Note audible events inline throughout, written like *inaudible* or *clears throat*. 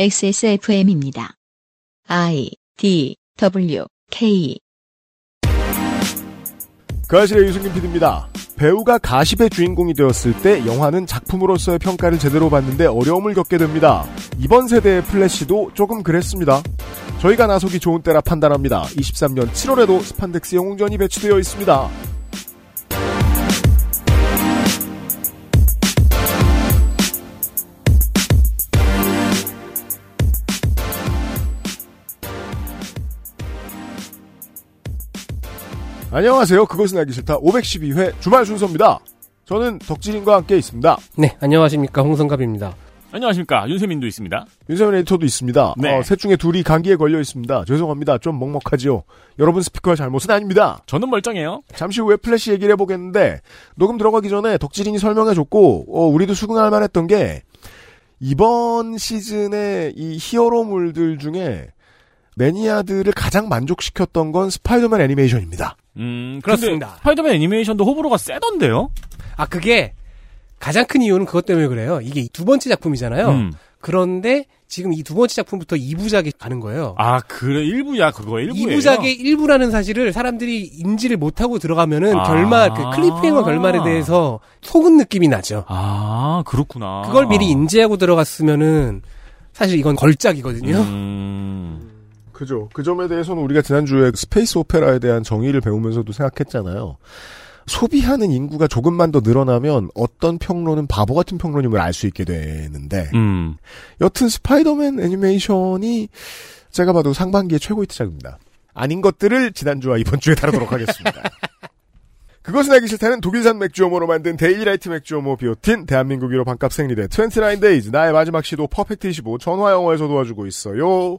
XSFM입니다. I D W K 그 아실의 유승균 PD입니다. 배우가 가십의 주인공이 되었을 때 영화는 작품으로서의 평가를 제대로 받는데 어려움을 겪게 됩니다. 이번 세대의 플래시도 조금 그랬습니다. 저희가 나서기 좋은 때라 판단합니다. 23년 7월에도 스판덱스 영웅전이 배치되어 있습니다. 안녕하세요. 그것은 알기 싫다. 512회 주말 순서입니다. 저는 덕질인과 함께 있습니다. 네, 안녕하십니까. 홍성갑입니다. 안녕하십니까 윤세민도 있습니다. 윤세민 에디터도 있습니다. 네. 어, 셋 중에 둘이 감기에 걸려 있습니다. 죄송합니다. 좀 먹먹하지요. 여러분 스피커의 잘못은 아닙니다. 저는 멀쩡해요. 잠시 후에 플래시 얘기를 해보겠는데 녹음 들어가기 전에 덕질인이 설명해줬고 어, 우리도 수긍할 만했던 게 이번 시즌의 이 히어로물들 중에 매니아들을 가장 만족시켰던 건 스파이더맨 애니메이션입니다. 음 그렇습니다. 스파이더맨 애니메이션도 호불호가 세던데요. 아, 그게 가장 큰 이유는 그것 때문에 그래요. 이게 두 번째 작품이잖아요. 음. 그런데 지금 이 두 번째 작품부터 2부작이 가는 거예요. 아 그래 일부야 그거 일부예요. 2부작의 일부라는 사실을 사람들이 인지를 못하고 들어가면은 아. 결말, 그 cliffhanger 결말에 대해서 속은 느낌이 나죠. 아 그렇구나. 그걸 미리 인지하고 들어갔으면은 사실 이건 걸작이거든요. 음. 그죠. 그 점에 대해서는 우리가 지난주에 스페이스 오페라에 대한 정의를 배우면서도 생각했잖아요. 소비하는 인구가 조금만 더 늘어나면 어떤 평론은 바보 같은 평론임을 알 수 있게 되는데 음. 여튼 스파이더맨 애니메이션이 제가 봐도 상반기의 최고 히트작입니다. 아닌 것들을 지난주와 이번 주에 다루도록 하겠습니다. *laughs* 그것은 알기 싫다는 독일산 맥주효모로 만든 데일리라이트 맥주효모 비오틴 대한민국 유로 반값 생리대 29데이즈 나의 마지막 시도 퍼펙트 25 전화 영어에서 도와주고 있어요.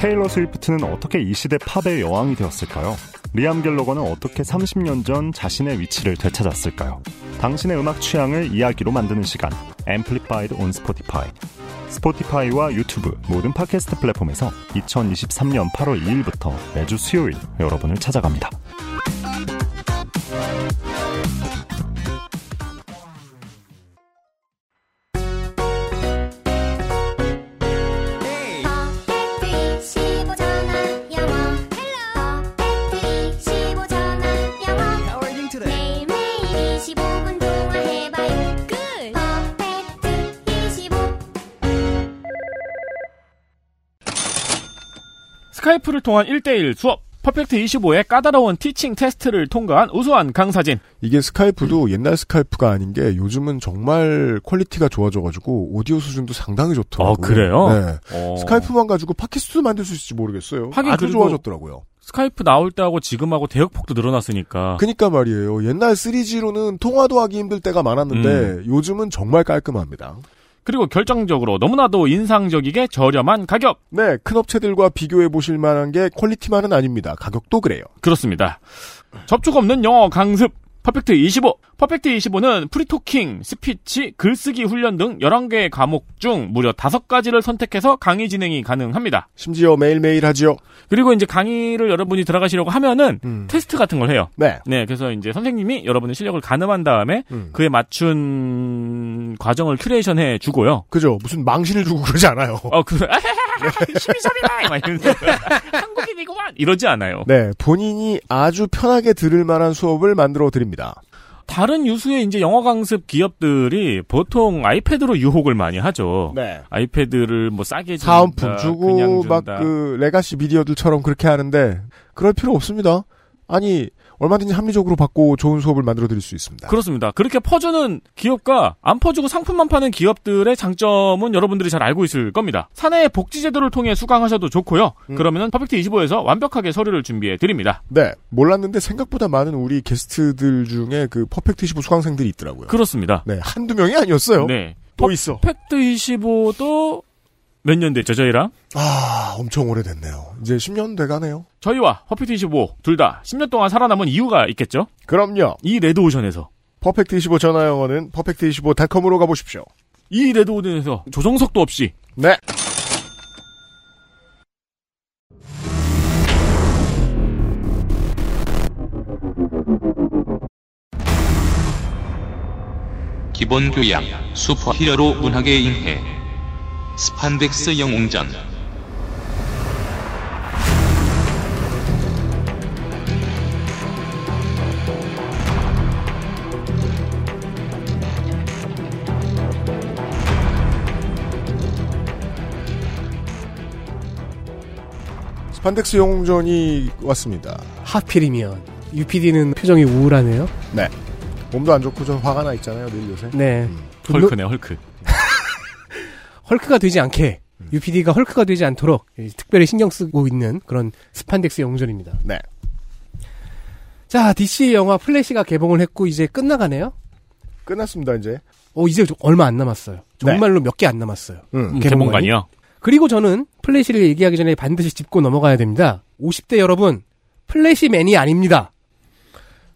테일러 스위프트는 어떻게 이 시대 팝의 여왕이 되었을까요? 리암 갤러거는 어떻게 30년 전 자신의 위치를 되찾았을까요? 당신의 음악 취향을 이야기로 만드는 시간 Amplified on Spotify 스포티파이와 유튜브 모든 팟캐스트 플랫폼에서 2023년 8월 2일부터 매주 수요일 여러분을 찾아갑니다. 스카이프를 통한 1대1 수업 퍼펙트 25의 까다로운 teaching 테스트를 통과한 우수한 강사진. 이게 스카이프도 옛날 스카이프가 아닌 게 요즘은 정말 quality가 좋아져가지고 오디오 수준도 상당히 좋더라고요. 어, 그래요? 네. 어. 스카이프만 가지고 팟캐스트도 만들 수 있을지 모르겠어요. 하긴 아주 좋아졌더라고요. 스카이프 나올 때하고 지금하고 대역폭도 늘어났으니까. 그니까 말이에요. 옛날 3G로는 통화도 하기 힘들 때가 많았는데 음. 요즘은 정말 깔끔합니다. 그리고 결정적으로 너무나도 인상적이게 저렴한 가격. 네, 큰 업체들과 비교해 보실 만한 게 quality만은 아닙니다. 가격도 그래요. 그렇습니다. 접촉 없는 영어 강습. 퍼펙트 25. 퍼펙트 25는 프리토킹, 스피치, 글쓰기 훈련 등 11개의 과목 중 무려 5가지를 선택해서 강의 진행이 가능합니다. 심지어 매일매일 하지요. 그리고 이제 강의를 여러분이 들어가시려고 하면은 음. 테스트 같은 걸 해요. 네. 네, 그래서 이제 선생님이 여러분의 실력을 가늠한 다음에 음. 그에 맞춘 과정을 큐레이션 해 주고요. 그죠. 무슨 망신을 주고 그러지 않아요. 어, 그, *laughs* 심의섭이다! 막 이러면서. *laughs* 한국인이구만! 이러지 않아요. 네, 본인이 아주 편하게 들을 만한 수업을 만들어 드립니다. 다른 유수의 이제 영어 강습 기업들이 보통 아이패드로 유혹을 많이 하죠. 네. 아이패드를 뭐 싸게 준다, 사은품 주고 막. 그 레가시 미디어들처럼 그렇게 하는데 그럴 필요 없습니다. 아니 얼마든지 합리적으로 받고 좋은 수업을 만들어 드릴 수 있습니다. 그렇습니다. 그렇게 퍼주는 기업과 안 퍼주고 상품만 파는 기업들의 장점은 여러분들이 잘 알고 있을 겁니다. 사내의 복지 제도를 통해 수강하셔도 좋고요. 음. 그러면은 퍼펙트 25에서 완벽하게 서류를 준비해 드립니다. 네, 몰랐는데 생각보다 많은 우리 게스트들 중에 그 퍼펙트 25 수강생들이 있더라고요. 그렇습니다. 네, 한두 명이 아니었어요. 네. 또 있어. 퍼펙트 25도 몇 년 됐죠, 저희랑? 아, 엄청 오래됐네요. 이제 10년 돼가네요. 저희와 퍼펙트 25 둘 다 10년 동안 살아남은 이유가 있겠죠? 그럼요. 이 레드오션에서. 퍼펙트 25 전화 영어는 퍼펙트 25닷컴으로 가보십시오. 이 레드오션에서 조정석도 없이 네. 기본 교양, 슈퍼히어로 문학의 인해, 스판덱스 영웅전. 스판덱스 영웅전이 왔습니다. 하필이면 UPD는 표정이 우울하네요. 네. 몸도 안 좋고 좀 화가 나 있잖아요, 늘 요새. 네. 음. 분노- 헐크네, 헐크. 헐크가 되지 않게 음. UPD가 헐크가 되지 않도록 특별히 신경 쓰고 있는 그런 스판덱스 영웅전입니다. 네. 자, DC 영화 플래시가 개봉을 했고 이제 끝나가네요. 끝났습니다, 이제. 어, 이제 좀 얼마 안 남았어요. 정말로 몇개 안 남았어요. 음. 음, 개봉관이? 개봉관이요? 그리고 저는 플래시를 얘기하기 전에 반드시 짚고 넘어가야 됩니다. 50대 여러분, 플래시맨이 아닙니다.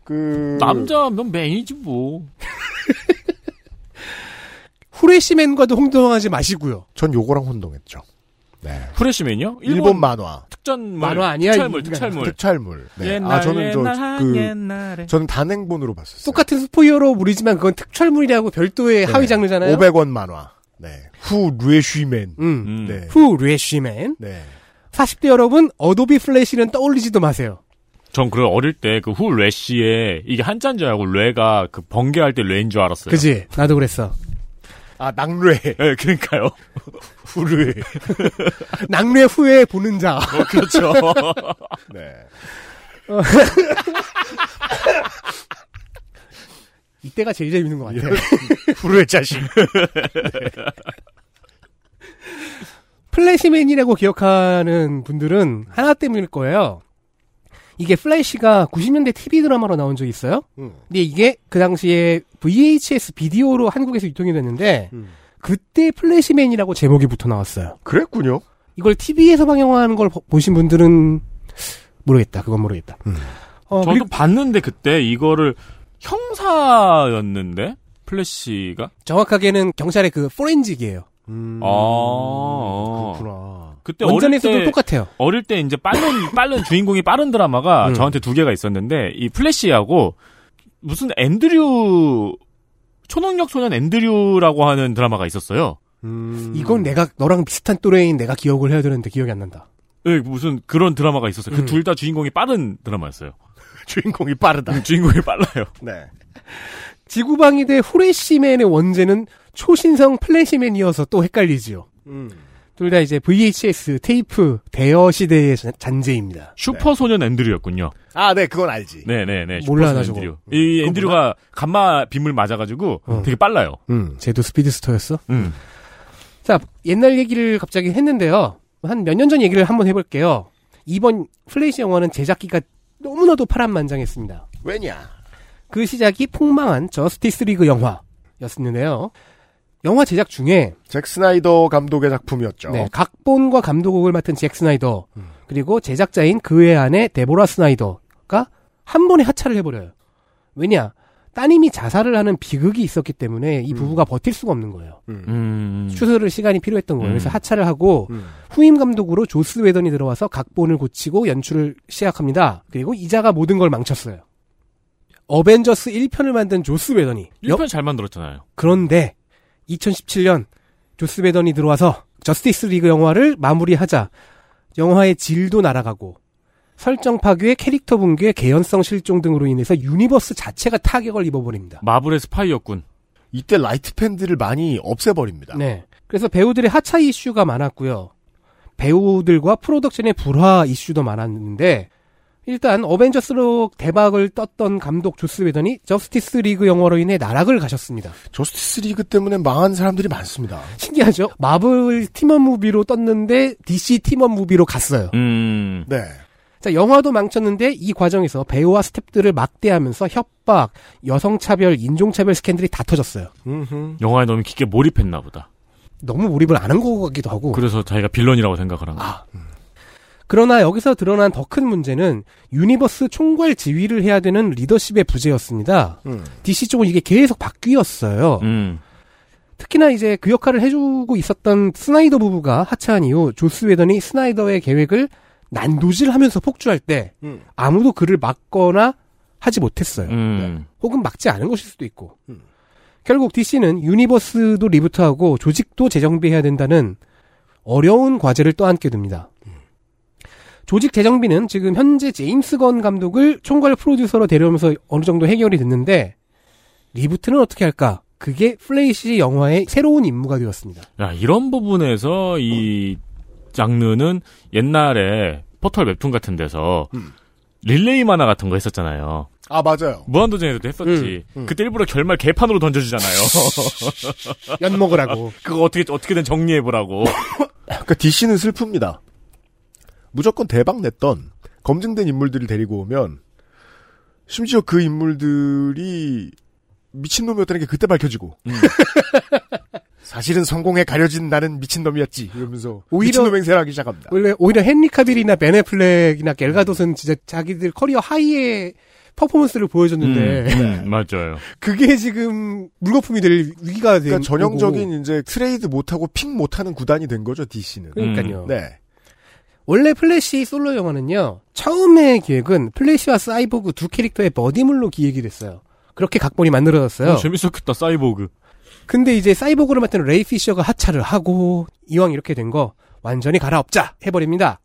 그. 남자면 man이지 뭐. *laughs* 후레시맨과도 혼동하지 마시고요. 전 요거랑 혼동했죠. 네. 프레시맨이요? 일본 만화. 특전물. 만화 아니야, 특촬물. 특촬물. 특촬물. 네. 옛날, 아, 저는 옛날, 저, 그, 옛날에. 저는 단행본으로 봤었어요. 똑같은 슈퍼히어로 물이지만 그건 특촬물이라고 별도의 네. 하위 장르잖아요. 500원 만화. 네. 후, 르에쉬맨. 음. 음. 네. 후 레쉬맨. 네. 40대 여러분, 어도비 플래시는 떠올리지도 마세요. 전 그래 어릴 때 그 후레시에 이게 한자인 줄 알고 레가 그 번개할 때 레인 줄 알았어요. 그지? 나도 그랬어. 아, 낙뢰. 예, 그러니까요. *laughs* 후르에. 낙뢰 *laughs* 후에 보는 자. 어, 그렇죠. *laughs* 네. 이때가 제일 재밌는 것 같아요. 후르의 자식. 플래시맨이라고 기억하는 분들은 하나 때문일 거예요. 이게 플래시가 90년대 TV 드라마로 나온 적이 있어요. 음. 근데 이게 그 당시에 VHS 비디오로 한국에서 유통이 됐는데 음. 그때 플래시맨이라고 제목이 붙어 나왔어요. 그랬군요. 이걸 TV에서 방영하는 걸 보- 보신 분들은 모르겠다. 그건 모르겠다. 음. 어, 저도 그리고 봤는데 그때 이거를 형사였는데 플래시가 정확하게는 경찰의 그 포렌직이에요. 음. 아 그렇구나. 그때 어릴 원전에서도 때 똑같아요. 어릴 때 이제 빠른 빠른 주인공이 빠른 드라마가 음. 저한테 두 개가 있었는데 이 플래시하고 무슨 앤드류 초능력 소년 앤드류라고 하는 드라마가 있었어요. 음. 이건 내가 너랑 비슷한 또래인 내가 기억을 해야 되는데 기억이 안 난다. 예, 무슨 그런 드라마가 있었어요. 음. 그둘 다 주인공이 빠른 드라마였어요. *laughs* 주인공이 빠르다. 음, 주인공이 빨라요. *laughs* 네. 지구방위대 후레시맨의 원제는 초신성 플래시맨이어서 또 헷갈리지요. 음. 둘 다 이제 VHS 테이프 대여 시대의 잔- 잔재입니다. 슈퍼 소년 앤드류였군요. 아, 네, 그건 알지. 네 네 네. 몰라, 슈퍼 나 소년 저거. 앤드류. 이 앤드류가 감마 빔을 맞아가지고 어. 되게 빨라요. 음. 쟤도 speedster였어? 음. 자, 옛날 얘기를 갑자기 했는데요. 한 몇 년 전 얘기를 한번 해볼게요. 이번 플래시 영화는 제작기가 너무나도 파란만장했습니다. 왜냐? 그 시작이 폭망한 저스티스 리그 영화였는데요. 영화 제작 중에 잭 스나이더 감독의 작품이었죠. 네, 각본과 감독을 맡은 잭 스나이더 음. 그리고 제작자인 그의 아내 데보라 스나이더가 한 번에 하차를 해버려요. 왜냐? 따님이 자살을 하는 비극이 있었기 때문에 이 부부가 버틸 수가 없는 거예요. 음. 음. 추스를 시간이 필요했던 거예요. 음. 그래서 하차를 하고 음. 후임 감독으로 조스 웨던이 들어와서 각본을 고치고 연출을 시작합니다. 그리고 이자가 모든 걸 망쳤어요. 어벤져스 1편을 만든 조스 웨던이 1편 잘 만들었잖아요. 그런데 2017년 조스 웨던이 들어와서 저스티스 리그 영화를 마무리하자 영화의 질도 날아가고 설정 파괴, 캐릭터 붕괴, 개연성 실종 등으로 인해서 유니버스 자체가 타격을 입어버립니다. 마블의 스파이였군. 이때 라이트 팬들을 많이 없애버립니다. 네. 그래서 배우들의 하차 이슈가 많았고요. 배우들과 프로덕션의 불화 이슈도 많았는데 일단 어벤져스로 대박을 떴던 감독 조스 웨던이 저스티스 리그 영화로 인해 나락을 가셨습니다. 저스티스 리그 때문에 망한 사람들이 많습니다. 신기하죠? 마블 팀원 무비로 떴는데 DC 팀원 무비로 갔어요. 음. 네. 자, 영화도 망쳤는데 이 과정에서 배우와 스탭들을 막대하면서 협박, 여성차별, 인종차별 스캔들이 다 터졌어요. 음흠. 영화에 너무 깊게 몰입했나 보다. 너무 몰입을 안한것 같기도 하고. 그래서 자기가 빌런이라고 생각을 한 거. 아. 그러나 여기서 드러난 더 큰 문제는 유니버스 총괄 지휘를 해야 되는 리더십의 부재였습니다. 음. DC 쪽은 이게 계속 바뀌었어요. 음. 특히나 이제 그 역할을 해주고 있었던 스나이더 부부가 하차한 이후 조스 웨던이 스나이더의 계획을 난도질하면서 폭주할 때 음. 아무도 그를 막거나 하지 못했어요. 음. 혹은 막지 않은 것일 수도 있고. 음. 결국 DC는 유니버스도 리부트하고 조직도 재정비해야 된다는 어려운 과제를 떠안게 됩니다. 조직 재정비는 지금 현재 제임스 건 감독을 총괄 프로듀서로 데려오면서 어느 정도 해결이 됐는데 리부트는 어떻게 할까? 그게 플래시 영화의 새로운 임무가 되었습니다. 야, 이런 부분에서 이 장르는 옛날에 포털 웹툰 같은 데서 음. 릴레이 만화 같은 거 했었잖아요. 아 맞아요. 무한도전에도 했었지. 음, 음. 그때 일부러 결말 개판으로 던져주잖아요. *laughs* 엿 먹으라고. 그거 어떻게 어떻게든 정리해 보라고. *laughs* 그러니까 DC는 슬픕니다. 무조건 대박 냈던 검증된 인물들을 데리고 오면 심지어 그 인물들이 미친놈이었다는 게 그때 밝혀지고 음. *laughs* 사실은 성공에 가려진 나는 미친놈이었지 이러면서 오히려- 미친놈 행세를 하기 시작합니다. 원래 오히려 헨리 카빌이나 벤 애플렉이나 갤 가돗은 진짜 자기들 career high의 퍼포먼스를 보여줬는데 음, 음, 맞아요. 그게 지금 물거품이 될 위기가 된 그러니까 전형적인 거고. 이제 트레이드 못하고 pick 못하는 구단이 된 거죠 DC는. 그러니까요. 네. 원래 플래시 솔로 영화는요 처음에 기획은 플래시와 사이보그 두 캐릭터의 버디물로 기획이 됐어요. 그렇게 각본이 만들어졌어요. 어, 재밌었겠다 사이보그. 근데 이제 사이보그를 맡은 레이 피셔가 하차를 하고 이왕 이렇게 된 거 완전히 갈아엎자 해버립니다.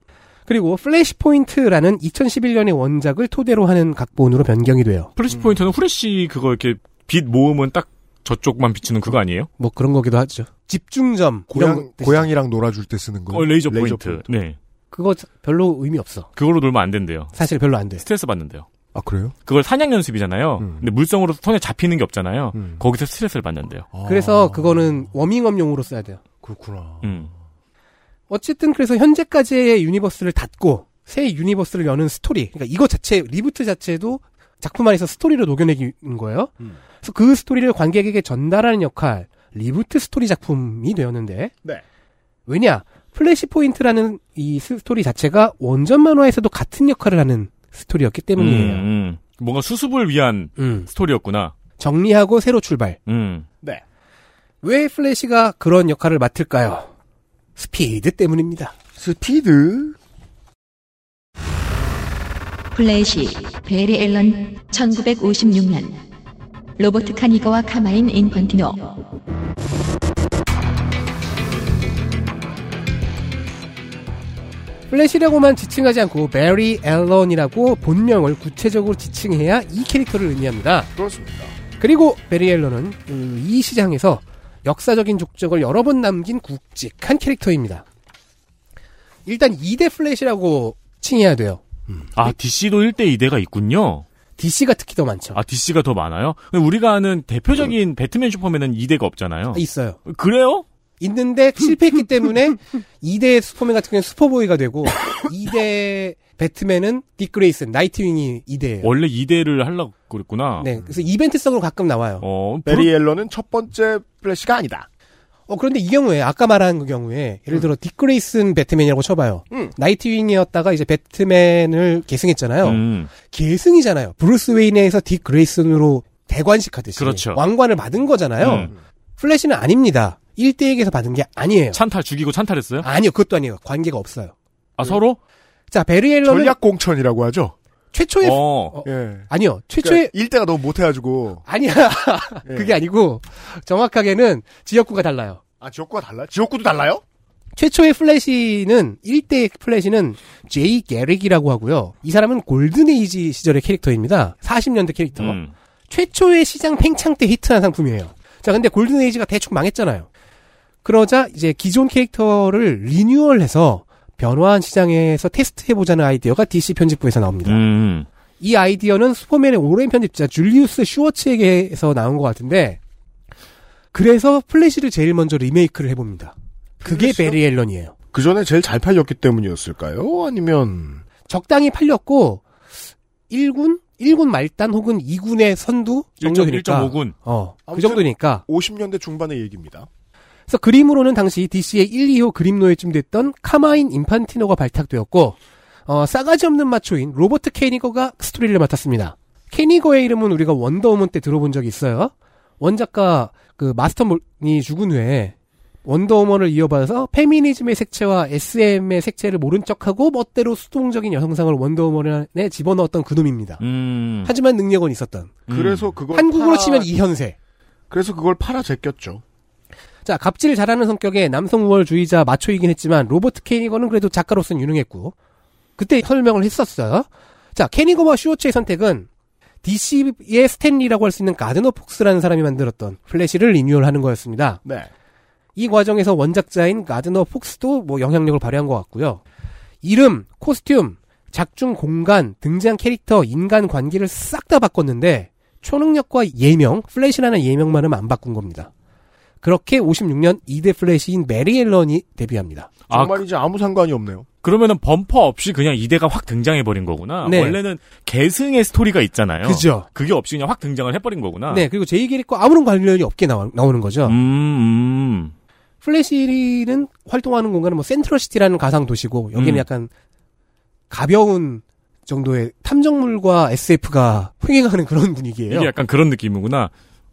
그리고 플래시 포인트라는 2011년의 원작을 토대로 하는 각본으로 변경이 돼요. 플래시 포인트는 플래시 그거 이렇게 빛 모으면 딱 저쪽만 비치는 그거 아니에요? 뭐 그런 거기도 하죠. 집중점 고양. 고양이랑 놀아줄 때 쓰는 거. 어, 레이저, 포인트. 네. 그거 별로 의미 없어. 그걸로 놀면 안 된대요. 사실 별로 안 돼. 스트레스 받는데요. 아 그래요? 그걸 사냥 연습이잖아요. 음. 근데 물성으로 손에 잡히는 게 없잖아요. 음. 거기서 스트레스를 받는데요. 그래서 아, 그거는 워밍업용으로 써야 돼요. 그렇구나. 음. 어쨌든 그래서 현재까지의 universe를 닫고 새 universe를 여는 스토리. 그러니까 이거 자체 reboot 자체도 작품 안에서 스토리로 녹여내는 거예요. 음. 그래서 그 스토리를 관객에게 전달하는 역할 reboot 스토리 작품이 되었는데 네. 왜냐 플래시 포인트라는 이 스토리 자체가 원전 만화에서도 같은 역할을 하는 스토리였기 때문이에요. 음, 음. 뭔가 수습을 위한 음. 스토리였구나. 정리하고 새로 출발. 음. 네. 왜 플래시가 그런 역할을 맡을까요? 스피드 때문입니다. 스피드. 플래시, 베리 앨런, 1956년. 로버트 카니거와 카마인 인펀티노. 플래시라고만 지칭하지 않고 베리 앨런이라고 본명을 구체적으로 지칭해야 이 캐릭터를 의미합니다. 그렇습니다. 그리고 베리 앨런은 음, 이 시장에서 역사적인 족적을 여러 번 남긴 굵직한 캐릭터입니다. 일단 2대 플래시라고 칭해야 돼요. 아, DC도 1대 2대가 있군요. DC가 특히 더 많죠. 아, DC가 더 많아요? 우리가 아는 대표적인 배트맨 슈퍼맨은 2대가 없잖아요. 있어요. 그래요? 있는데 실패했기 때문에 2대 슈퍼맨 같은 경우는 슈퍼보이가 되고 2대 배트맨은 딕 그레이슨, 나이트윙이 2대예요. 원래 2대를 하려고 그랬구나. 네, 그래서 이벤트성으로 가끔 나와요. 어, 베리 앨런은 첫 번째 플래시가 아니다. 어, 그런데 이 경우에, 아까 말한 그 경우에, 예를 들어, 딕 그레이슨 배트맨이라고 쳐봐요. 음. 나이트윙이었다가 이제 배트맨을 계승했잖아요. 음. 계승이잖아요. 브루스 웨인에서 딕 그레이슨으로 대관식하듯이. 그렇죠. 왕관을 받은 거잖아요. 음. 플래시는 아닙니다. 1대에서 받은 게 아니에요. 찬탈 죽이고 찬탈했어요? 아니요, 그것도 아니에요. 관계가 없어요. 아, 서로? 자, 베리 앨런은 전략 공천이라고 하죠. 최초의, 어. 어, 예. 아니요, 최초의, 그러니까 일대가 너무 못해가지고. 아니야. *laughs* 예. 그게 아니고, 정확하게는 지역구가 달라요. 아 지역구가 달라? 지역구도 달라요? 최초의 플래시는 1대 플래시는 제이 게릭이라고 하고요. 이 사람은 Golden Age 시절의 캐릭터입니다. 40년대 캐릭터. 음. 최초의 시장 팽창 때 히트한 상품이에요. 자, 근데 Golden Age가 대충 망했잖아요. 그러자 이제 기존 캐릭터를 리뉴얼해서 변화한 시장에서 테스트해보자는 아이디어가 DC 편집부에서 나옵니다. 음. 이 아이디어는 슈퍼맨의 오랜 편집자 줄리우스 슈워츠에게서 나온 것 같은데 그래서 플래시를 제일 먼저 리메이크를 해봅니다. 그게 플래시요? 베리 앨런이에요. 그 전에 제일 잘 팔렸기 때문이었을까요? 아니면 적당히 팔렸고 1군 1군 말단 혹은 2군의 선두 정도 되니까 1.5군. 어, 그 정도니까 50년대 중반의 얘기입니다. 그래서 그림으로는 당시 DC의 1, 2호 그림노예쯤 됐던 카마인 인판티노가 발탁되었고 어, 싸가지 없는 마초인 로버트 케니거가 스토리를 맡았습니다. 케니거의 이름은 우리가 원더우먼 때 들어본 적이 있어요. 원작가 그 마스터문이 죽은 후에 원더우먼을 이어받아서 페미니즘의 색채와 SM의 색채를 모른 척하고 멋대로 수동적인 여성상을 원더우먼에 집어넣었던 그놈입니다. 음. 하지만 능력은 있었던. 그래서 그걸 한국으로 팔아- 치면 이현세. 그래서 그걸 팔아 제꼈죠. 자, 갑질 잘하는 성격의 남성 우월주의자 마초이긴 했지만 로버트 케니거는 그래도 작가로서는 유능했고 그때 설명을 했었어요. 자, 케니거와 슈워츠의 선택은 DC의 스탠리라고 할 수 있는 가드너 폭스라는 사람이 만들었던 플래시를 리뉴얼하는 거였습니다. 네. 이 과정에서 원작자인 가드너 폭스도 뭐 영향력을 발휘한 것 같고요. 이름, 코스튬, 작중 공간, 등장 캐릭터, 인간 관계를 싹 다 바꿨는데 초능력과 예명, 플래시라는 예명만은 안 바꾼 겁니다. 그렇게 56년 2대 플래시인 베리 앨런이 데뷔합니다. 아, 정말 이제 아무 상관이 없네요. 그러면은 범퍼 없이 그냥 이대가 확 등장해 버린 거구나. 네. 원래는 계승의 스토리가 있잖아요. 그죠? 그게 없이 그냥 확 등장을 해버린 거구나. 네, 그리고 제이 게릭과 아무런 관련이 없게 나오, 나오는 거죠. 음, 음. 플래시는 활동하는 공간은 뭐 센트럴시티라는 가상 도시고 여기는 음. 약간 가벼운 정도의 탐정물과 SF가 횡행하는 *laughs* 그런 분위기예요. 이게 약간 그런 느낌이구나.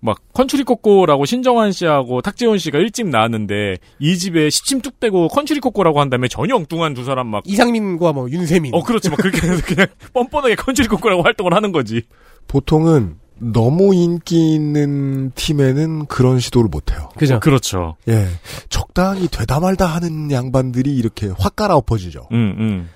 막 컨츄리 꼬꼬라고 신정환 씨하고 탁재훈 씨가 일집 나왔는데 이 집에 시침 뚝 떼고 컨츄리 꼬꼬라고 한 다음에 전혀 엉뚱한 두 사람 막 이상민과 뭐 윤세민. 어, 그렇지. 막 그렇게 해서 그냥 *laughs* 뻔뻔하게 컨츄리 꼬꼬라고 활동을 하는 거지. 보통은 너무 인기 있는 팀에는 그런 시도를 못해요. 그죠? 그렇죠. 예. 적당히 되다 말다 하는 양반들이 이렇게 확 갈아엎어지죠. 음, 음.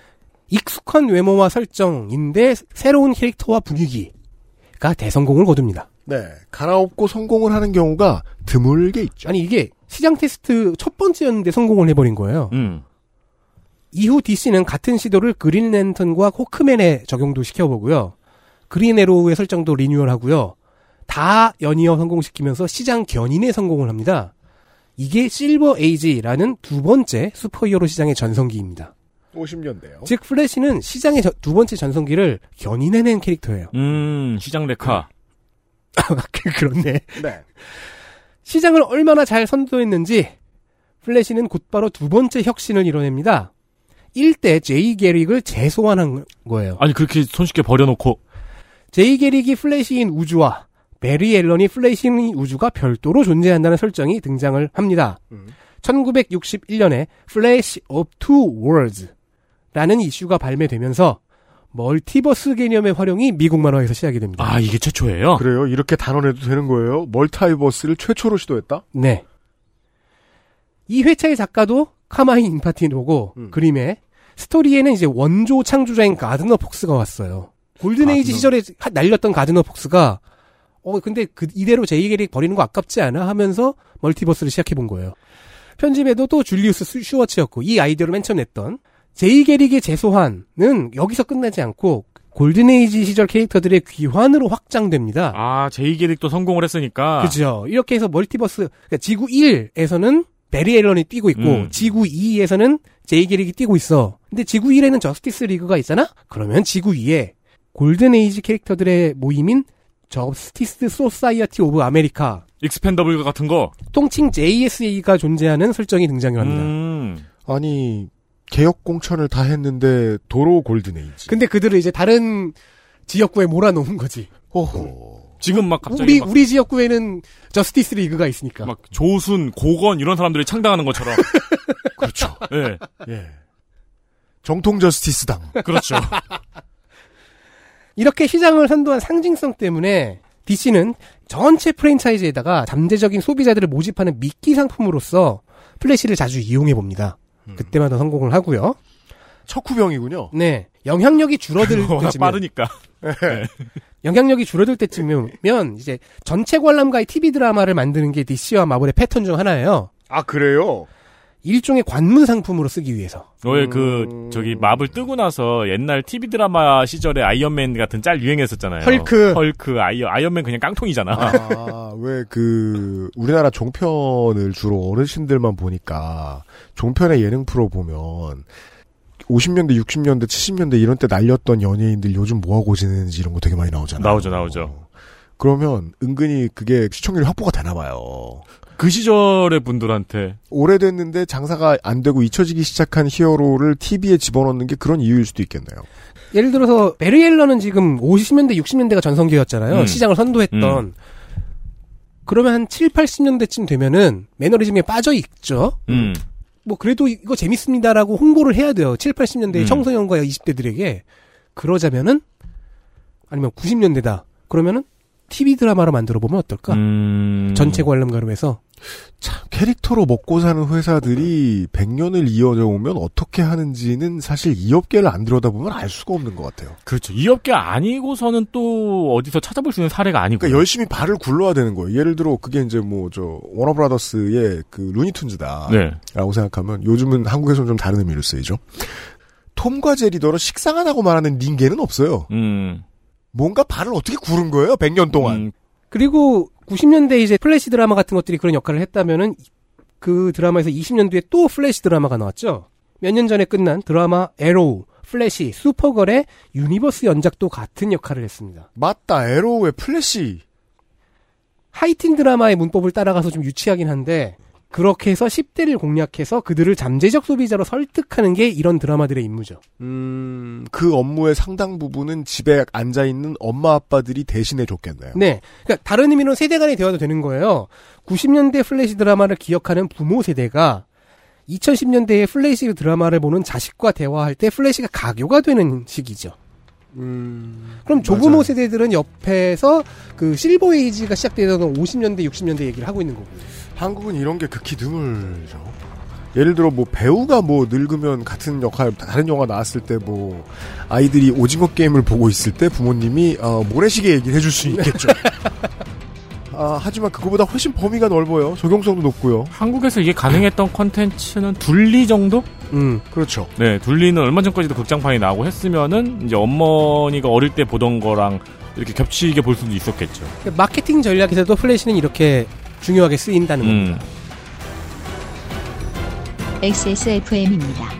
익숙한 외모와 설정인데 새로운 캐릭터와 분위기가 대성공을 거둡니다. 네. 갈아엎고 성공을 하는 경우가 드물게 있죠. 아니 이게 시장 테스트 첫 번째였는데 성공을 해버린 거예요. 음. 이후 DC는 같은 시도를 그린 랜턴과 호크맨에 적용도 시켜보고요. 그린 에로우의 설정도 리뉴얼하고요. 다 연이어 성공시키면서 시장 견인에 성공을 합니다. 이게 Silver Age라는 두 번째 슈퍼히어로 시장의 전성기입니다. 50년대요. 즉 플래시는 시장의 저- 두 번째 전성기를 견인해낸 캐릭터예요. 음, 시장 레카. *laughs* 그렇네. 네. 시장을 얼마나 잘 선도했는지 플래시는 곧바로 두 번째 혁신을 이뤄냅니다. 1대 제이 게릭을 재소환한 거예요. 아니, 그렇게 손쉽게 버려놓고. 제이 게릭이 플래시인 우주와 베리 앨런이 플래시인 우주가 별도로 존재한다는 설정이 등장을 합니다. 음. 1961년에 Flash of Two Worlds라는 이슈가 발매되면서 멀티버스 개념의 활용이 미국 만화에서 시작이 됩니다. 아, 이게 최초예요? 그래요? 이렇게 단언해도 되는 거예요? multiverse를 최초로 시도했다? 네. 이 회차의 작가도 카마인 인판티노고 음. 그림에 스토리에는 이제 원조 창조자인 가드너 폭스가 왔어요. Golden Age 가드너. 시절에 하- 날렸던 가드너 폭스가 어 근데 그 이대로 제이 게릭 버리는 거 아깝지 않아 하면서 multiverse를 시작해 본 거예요. 편집에도 또 줄리우스 수- 슈워츠였고 이 아이디어를 맨 처음 냈던 제이 게릭의 재소환은 여기서 끝나지 않고 Golden Age 시절 캐릭터들의 귀환으로 확장됩니다. 아, 제이 게릭도 성공을 했으니까. 그죠. 이렇게 해서 멀티버스, 그러니까 지구 1에서는 베리 앨런이 뛰고 있고, 음. 지구 2에서는 제이 게릭이 뛰고 있어. 근데 지구 1에는 저스티스 리그가 있잖아? 그러면 지구 2에 Golden Age 캐릭터들의 모임인 Justice Society of America, 익스펜더블 같은 거. 통칭 JSA가 존재하는 설정이 등장을 합니다. 음. 아니, 개혁 공천을 다 했는데 도로 Golden Age. 근데 그들을 이제 다른 지역구에 몰아놓은 거지. 호호. 지금 막 갑자기 우리, 막, 우리 지역구에는 저스티스 리그가 있으니까. 막 조순, 고건 이런 사람들이 창당하는 것처럼. *laughs* 그렇죠. 예. 예. 정통 저스티스당. 그렇죠. *laughs* 이렇게 시장을 선도한 상징성 때문에 DC는 전체 프랜차이즈에다가 잠재적인 소비자들을 모집하는 미끼 상품으로서 플래시를 자주 이용해 봅니다. 그때마다 성공을 하고요. 척후병이군요. 네. 영향력이 줄어들 *laughs* 때쯤 빠르니까. 영향력이 줄어들 때쯤이면 이제 전체 관람가의 TV 드라마를 만드는 게 DC와 마블의 패턴 중 하나예요. 아, 그래요? 일종의 관문 상품으로 쓰기 위해서. 왜 그, 저기, 마블 뜨고 나서 옛날 TV 드라마 시절에 아이언맨 같은 짤 유행했었잖아요. 헐크. 헐크, 아이언, 아이언맨 그냥 깡통이잖아. 아, 왜 그, 우리나라 종편을 주로 어르신들만 보니까, 종편의 예능 프로 보면, 50년대, 60년대, 70년대 이런 때 날렸던 연예인들 요즘 뭐 하고 지내는지 이런 거 되게 많이 나오잖아요. 나오죠, 나오죠. 그러면 은근히 그게 시청률 확보가 되나 봐요. 그 시절의 분들한테 오래됐는데 장사가 안 되고 잊혀지기 시작한 히어로를 TV에 집어넣는 게 그런 이유일 수도 있겠네요. 예를 들어서 베리 앨런은 지금 50년대, 60년대가 전성기였잖아요. 음. 시장을 선도했던. 그러면 한 7, 80년대쯤 되면은 매너리즘에 빠져 있죠. 음. 뭐 그래도 이거 재밌습니다라고 홍보를 해야 돼요. 7, 80년대 음. 청소년과 20대들에게. 그러자면은 아니면 90년대다. 그러면은 TV 드라마로 만들어 보면 어떨까? 음. 전체 관람가로 해서 참 캐릭터로 먹고 사는 회사들이 100년을 이어져 오면 어떻게 하는지는 사실 이 업계를 안 들여다보면 알 수가 없는 것 같아요. 그렇죠. 이 업계 아니고서는 또 어디서 찾아볼 수 있는 사례가 아니고. 그러니까 열심히 발을 굴러야 되는 거예요. 예를 들어 그게 이제 뭐 저 워너브라더스의 그 루니툰즈다. 네. 라고 생각하면 요즘은 한국에서는 좀 다른 의미로 쓰이죠. 톰과 제리더러 식상하다고 말하는 인간은 없어요. 음. 뭔가 발을 어떻게 구른 거예요? 100년 동안. 음. 그리고 90년대 이제 플래시 드라마 같은 것들이 그런 역할을 했다면은 그 드라마에서 20년도에 또 플래시 드라마가 나왔죠. 몇 년 전에 끝난 드라마 에로우, 플래시, 슈퍼걸의 universe 연작도 같은 역할을 했습니다. 맞다. 에로우의 플래시. 하이틴 드라마의 문법을 따라가서 좀 유치하긴 한데 그렇게 해서 10대를 공략해서 그들을 잠재적 소비자로 설득하는 게 이런 드라마들의 임무죠. 음, 그 업무의 상당 부분은 집에 앉아 있는 엄마 아빠들이 대신해 줬겠네요. 네. 그러니까 다른 의미로 세대 간의 대화도 되는 거예요. 90년대 플래시 드라마를 기억하는 부모 세대가 2010년대에 플래시 드라마를 보는 자식과 대화할 때 플래시가 가교가 되는 시기죠. 음, 그럼 조부모 맞아요. 세대들은 옆에서 그 실버 에이지가 시작되던 50년대, 60년대 얘기를 하고 있는 거고요. 한국은 이런 게 극히 드물죠. 예를 들어 뭐 배우가 뭐 늙으면 같은 역할 다른 영화 나왔을 때 뭐 아이들이 오징어 게임을 보고 있을 때 부모님이 어, 모래시계 얘기를 해줄 수 있겠죠. *laughs* 아, 하지만 그거보다 훨씬 범위가 넓어요. 적용성도 높고요. 한국에서 이게 가능했던 컨텐츠는 둘리 정도? 음. 그렇죠. 네, 둘리는 얼마 전까지도 극장판이 나오고 했으면은 이제 어머니가 어릴 때 보던 거랑 이렇게 겹치게 볼 수도 있었겠죠. 마케팅 전략에서도 플래시는 이렇게 중요하게 쓰인다는 음. 겁니다. XSFM입니다.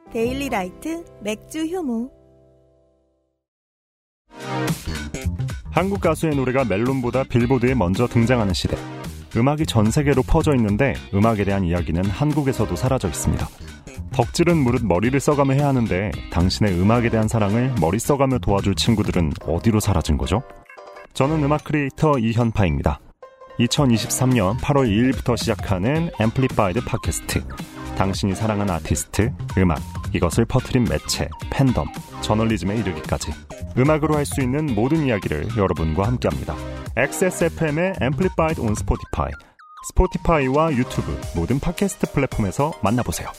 데일리 라이트 맥주 효모. 한국 가수의 노래가 멜론보다 빌보드에 먼저 등장하는 시대. 음악이 전 세계로 퍼져 있는데 음악에 대한 이야기는 한국에서도 사라져 있습니다. 덕질은 무릇 머리를 써가며 해야 하는데 당신의 음악에 대한 사랑을 머리 써가며 도와줄 친구들은 어디로 사라진 거죠? 저는 음악 크리에이터 이현파입니다. 2023년 8월 2일부터 시작하는 Amplified 팟캐스트. 당신이 사랑하는 아티스트, 음악, 이것을 퍼트린 매체, 팬덤, 저널리즘에 이르기까지. 음악으로 할 수 있는 모든 이야기를 여러분과 함께합니다. XSFM의 Amplified on Spotify, 스포티파이와 유튜브 모든 팟캐스트 플랫폼에서 만나보세요.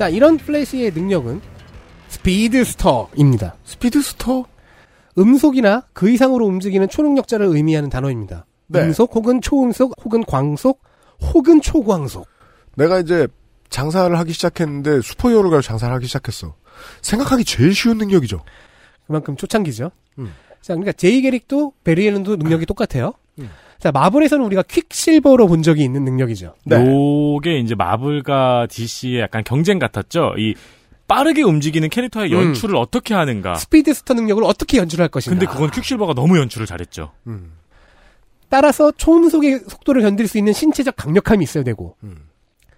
자, 이런 플래시의 능력은 speedster입니다. speedster? 음속이나 그 이상으로 움직이는 초능력자를 의미하는 단어입니다. 네. 음속 혹은 초음속 혹은 광속 혹은 초광속. 내가 이제 장사를 하기 시작했는데 슈퍼히어로가 장사를 하기 시작했어. 생각하기 제일 쉬운 능력이죠. 그만큼 초창기죠. 음. 자, 그러니까 제이 개릭도 베리 앨런도 능력이 똑같아요. 음. 자, 마블에서는 우리가 퀵실버로 본 적이 있는 능력이죠. 네. 요게 이제 마블과 DC의 약간 경쟁 같았죠. 이 빠르게 움직이는 캐릭터의 음. 연출을 어떻게 하는가. 스피드스터 능력을 어떻게 연출할 것인가. 근데 그건 퀵실버가 너무 연출을 잘했죠. 음. 따라서 초음속의 속도를 견딜 수 있는 신체적 강력함이 있어야 되고 음.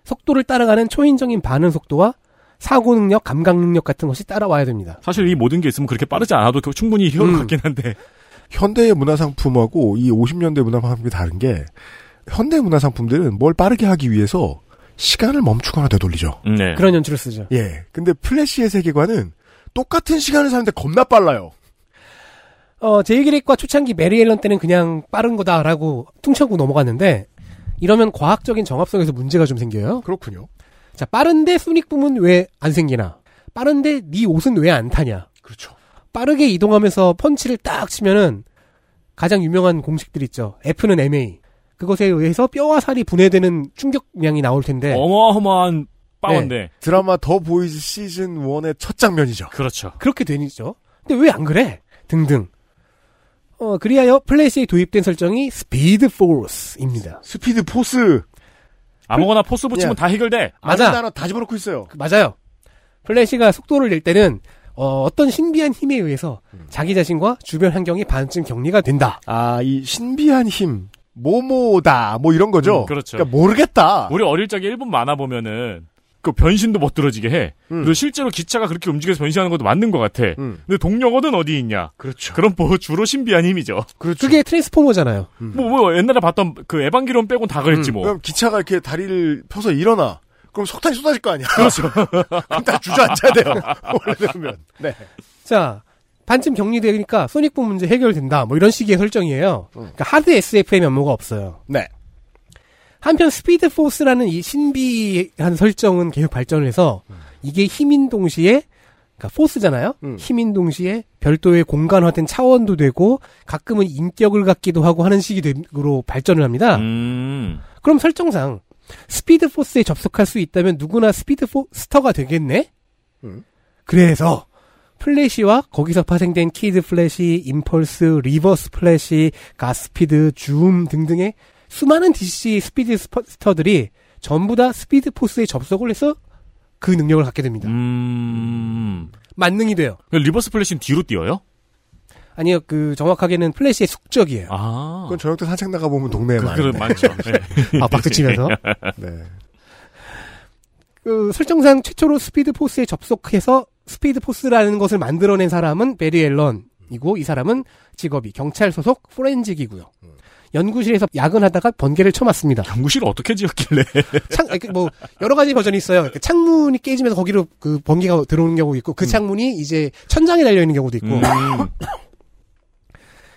속도를 따라가는 초인적인 반응 속도와 사고 능력, 감각 능력 같은 것이 따라와야 됩니다. 사실 이 모든 게 있으면 그렇게 빠르지 않아도 충분히 히어로 음. 같긴 한데. 현대의 문화상품하고 이 50년대 문화상품이 다른 게 현대 문화상품들은 뭘 빠르게 하기 위해서 시간을 멈추거나 되돌리죠. 네. 그런 연출을 쓰죠. 예. 근데 플래시의 세계관은 똑같은 시간을 사는데 겁나 빨라요. 어, 제이 개릭과 초창기 베리 앨런 때는 그냥 빠른 거다라고 퉁치고 넘어갔는데 이러면 과학적인 정합성에서 문제가 좀 생겨요. 그렇군요. 자, 빠른데 소닉붐은 왜 안 생기나? 빠른데 네 옷은 왜 안 타냐? 빠르게 이동하면서 펀치를 딱 치면은 가장 유명한 공식들 있죠. F는 MA. 그것에 의해서 뼈와 살이 분해되는 충격량이 나올 텐데. 어마어마한 파워인데. 네. 드라마 더 보이즈 시즌 1의 첫 장면이죠. 그렇죠. 그렇게 되죠. 근데 왜 안 그래? 등등. 어, 그리하여 플래시에 도입된 설정이 Speed Force입니다. Speed Force. 아무거나 Force 붙이면 예. 다 해결돼. 맞아. 단어 다 집어넣고 있어요. 그, 맞아요. 플래시가 속도를 낼 때는 어, 떤 신비한 힘에 의해서 자기 자신과 주변 환경이 반쯤 격리가 된다. 아, 이 신비한 힘. 뭐뭐다. 뭐 이런 거죠. 음, 그렇죠. 그러니까 모르겠다. 우리 어릴 적에 일본 만화 보면은 그 변신도 못 들어지게 해. 그리고 실제로 기차가 그렇게 움직여서 변신하는 것도 맞는 것 같아. 음. 근데 동력어는 어디 있냐? 그렇죠. 그럼 뭐 주로 신비한 힘이죠. 그렇죠. 그게 트랜스포머잖아요. 뭐, 뭐 옛날에 봤던 그 에반게론 빼곤 다 그랬지 뭐. 그럼 기차가 이렇게 다리를 펴서 일어나. 그럼 석탄이 쏟아질 거 아니야. 그렇죠. *laughs* 그럼 다 주저앉아야 돼요. *laughs* 원래면. 네. 자, 반쯤 격리되니까 소닉붐 문제 해결된다. 뭐 이런 식의 설정이에요. 그러니까 하드 SF의 면모가 없어요. 네. 한편 스피드 포스라는 이 신비한 설정은 계속 발전을 해서 이게 힘인 동시에 그러니까 포스잖아요. 힘인 동시에 별도의 공간화된 차원도 되고 가끔은 인격을 갖기도 하고 하는 식으로 발전을 합니다. 음. 그럼 설정상 Speed Force에 접속할 수 있다면 누구나 speedster가 되겠네? 그래서 플래시와 거기서 파생된 키드 플래시, 임펄스, 리버스 플래시, 갓스피드, 줌 등등의 수많은 DC speedster들이 전부 다 Speed Force에 접속을 해서 그 능력을 갖게 됩니다. 음. 만능이 돼요. 리버스 플래시는 뒤로 뛰어요? 아니요, 그 정확하게는 플래시의 숙적이에요. 아. 그건 저녁 때 산책 나가 보면 동네에 그, 많은데. 그 많죠. 네. 아, 박수 치면서. 네. 그 설정상 최초로 Speed Force에 접속해서 Speed Force라는 것을 만들어낸 사람은 베리 앨런이고 이 사람은 직업이 경찰 소속 forensic이고요. 연구실에서 야근하다가 번개를 쳐맞습니다. 연구실을 어떻게 지었길래? *laughs* 창, 뭐 여러 가지 버전이 있어요. 그 창문이 깨지면서 거기로 그 번개가 들어오는 경우 있고 그 창문이 이제 천장에 달려 있는 경우도 있고. 음.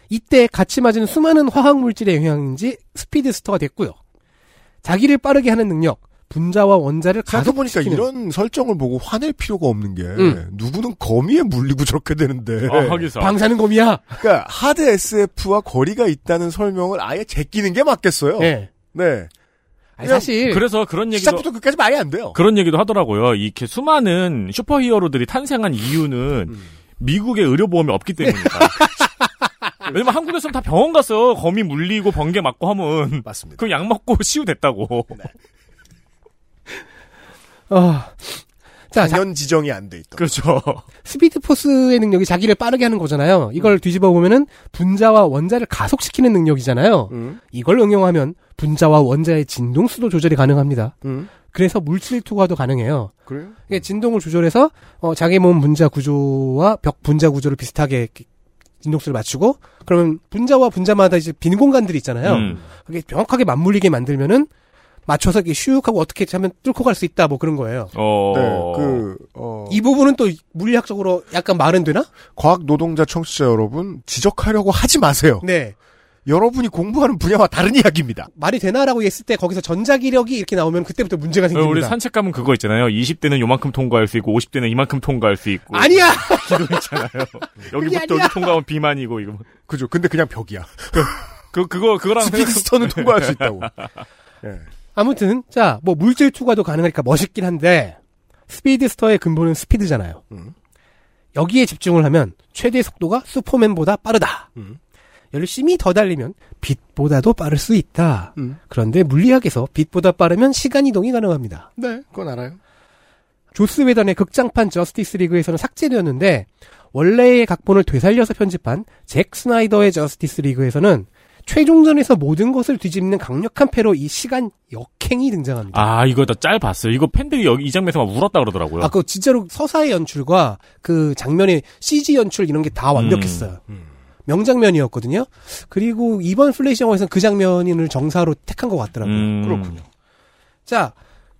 이때 같이 맞은 수많은 화학 물질의 영향인지 스피드 스터가 됐고요. 자기를 빠르게 하는 능력, 분자와 원자를 가속시키는 이런 설정을 보고 화낼 필요가 없는 게 음. 누구는 거미에 물리고 저렇게 되는데 아. 방사능 검이야. 그러니까 하드 SF와 거리가 있다는 설명을 아예 제끼는 게 맞겠어요. 네. 네. 아니, 사실 그래서 그런 얘기도 시작부터 끝까지 말이 안 돼요. 그런 얘기도 하더라고요. 이렇게 수많은 슈퍼히어로들이 탄생한 이유는 음. 미국의 의료보험이 없기 때문이다. *laughs* 왜냐면 한국에서는 다 병원 가서 거미 물리고 번개 맞고 하면 맞습니다. 그 약 먹고 *laughs* 치유됐다고. 어. 자, 자, 당연 지정이 안 돼 있다. 그렇죠. Speed Force의 능력이 자기를 빠르게 하는 거잖아요. 이걸 뒤집어 보면은 분자와 원자를 가속시키는 능력이잖아요. 음. 이걸 응용하면 분자와 원자의 진동수도 조절이 가능합니다. 음. 그래서 물질 투과도 가능해요. 그래요? 이게 진동을 조절해서 어, 자기 몸 분자 구조와 벽 분자 구조를 비슷하게 진동수를 맞추고 그러면 분자와 분자마다 이제 빈 공간들이 있잖아요. 음. 그게 정확하게 맞물리게 만들면은 맞춰서 이게 슉 하고 어떻게 하면 뚫고 갈 수 있다 뭐 그런 거예요. 어. 네, 그, 어, 이 부분은 또 물리학적으로 약간 말은 되나? 과학 노동자 청취자 여러분, 지적하려고 하지 마세요. 네. 여러분이 공부하는 분야와 다른 이야기입니다. 말이 되나라고 했을 때 거기서 전자기력이 이렇게 나오면 그때부터 문제가 생깁니다. 우리 산책 가면 그거 있잖아요. 20대는 요만큼 통과할 수 있고 50대는 이만큼 통과할 수 있고. 아니야! *laughs* 기도 있잖아요. 여기부터. 여기 통과하면 비만이고 이거. 그죠. 근데 그냥 벽이야. 그 그거 그거랑 스피드스터는 통과할 수 있다고. *laughs* 예. 아무튼 자, 뭐 물질 투과도 가능하니까 멋있긴 한데 스피드스터의 근본은 스피드잖아요. 음. 여기에 집중을 하면 최대 속도가 슈퍼맨보다 빠르다. 음. 열심히 더 달리면 빛보다도 빠를 수 있다. 음. 그런데 물리학에서 빛보다 빠르면 시간 이동이 가능합니다. 네, 그건 알아요. 조스 웨던의 극장판 저스티스 리그에서는 삭제되었는데 원래의 각본을 되살려서 편집한 잭 스나이더의 저스티스 리그에서는 최종전에서 모든 것을 뒤집는 강력한 패로 이 시간 역행이 등장합니다. 아 이거 나 짤 봤어요. 이거 팬들이 여기 이 장면에서 막 울었다 그러더라고요. 아, 그 진짜로 서사의 연출과 그 장면의 CG 연출 이런 게 다 완벽했어요. 음. 명장면이었거든요. 그리고 이번 플래시 영화에서는 그 장면을 정사로 택한 것 같더라고요. 음. 그렇군요. 자,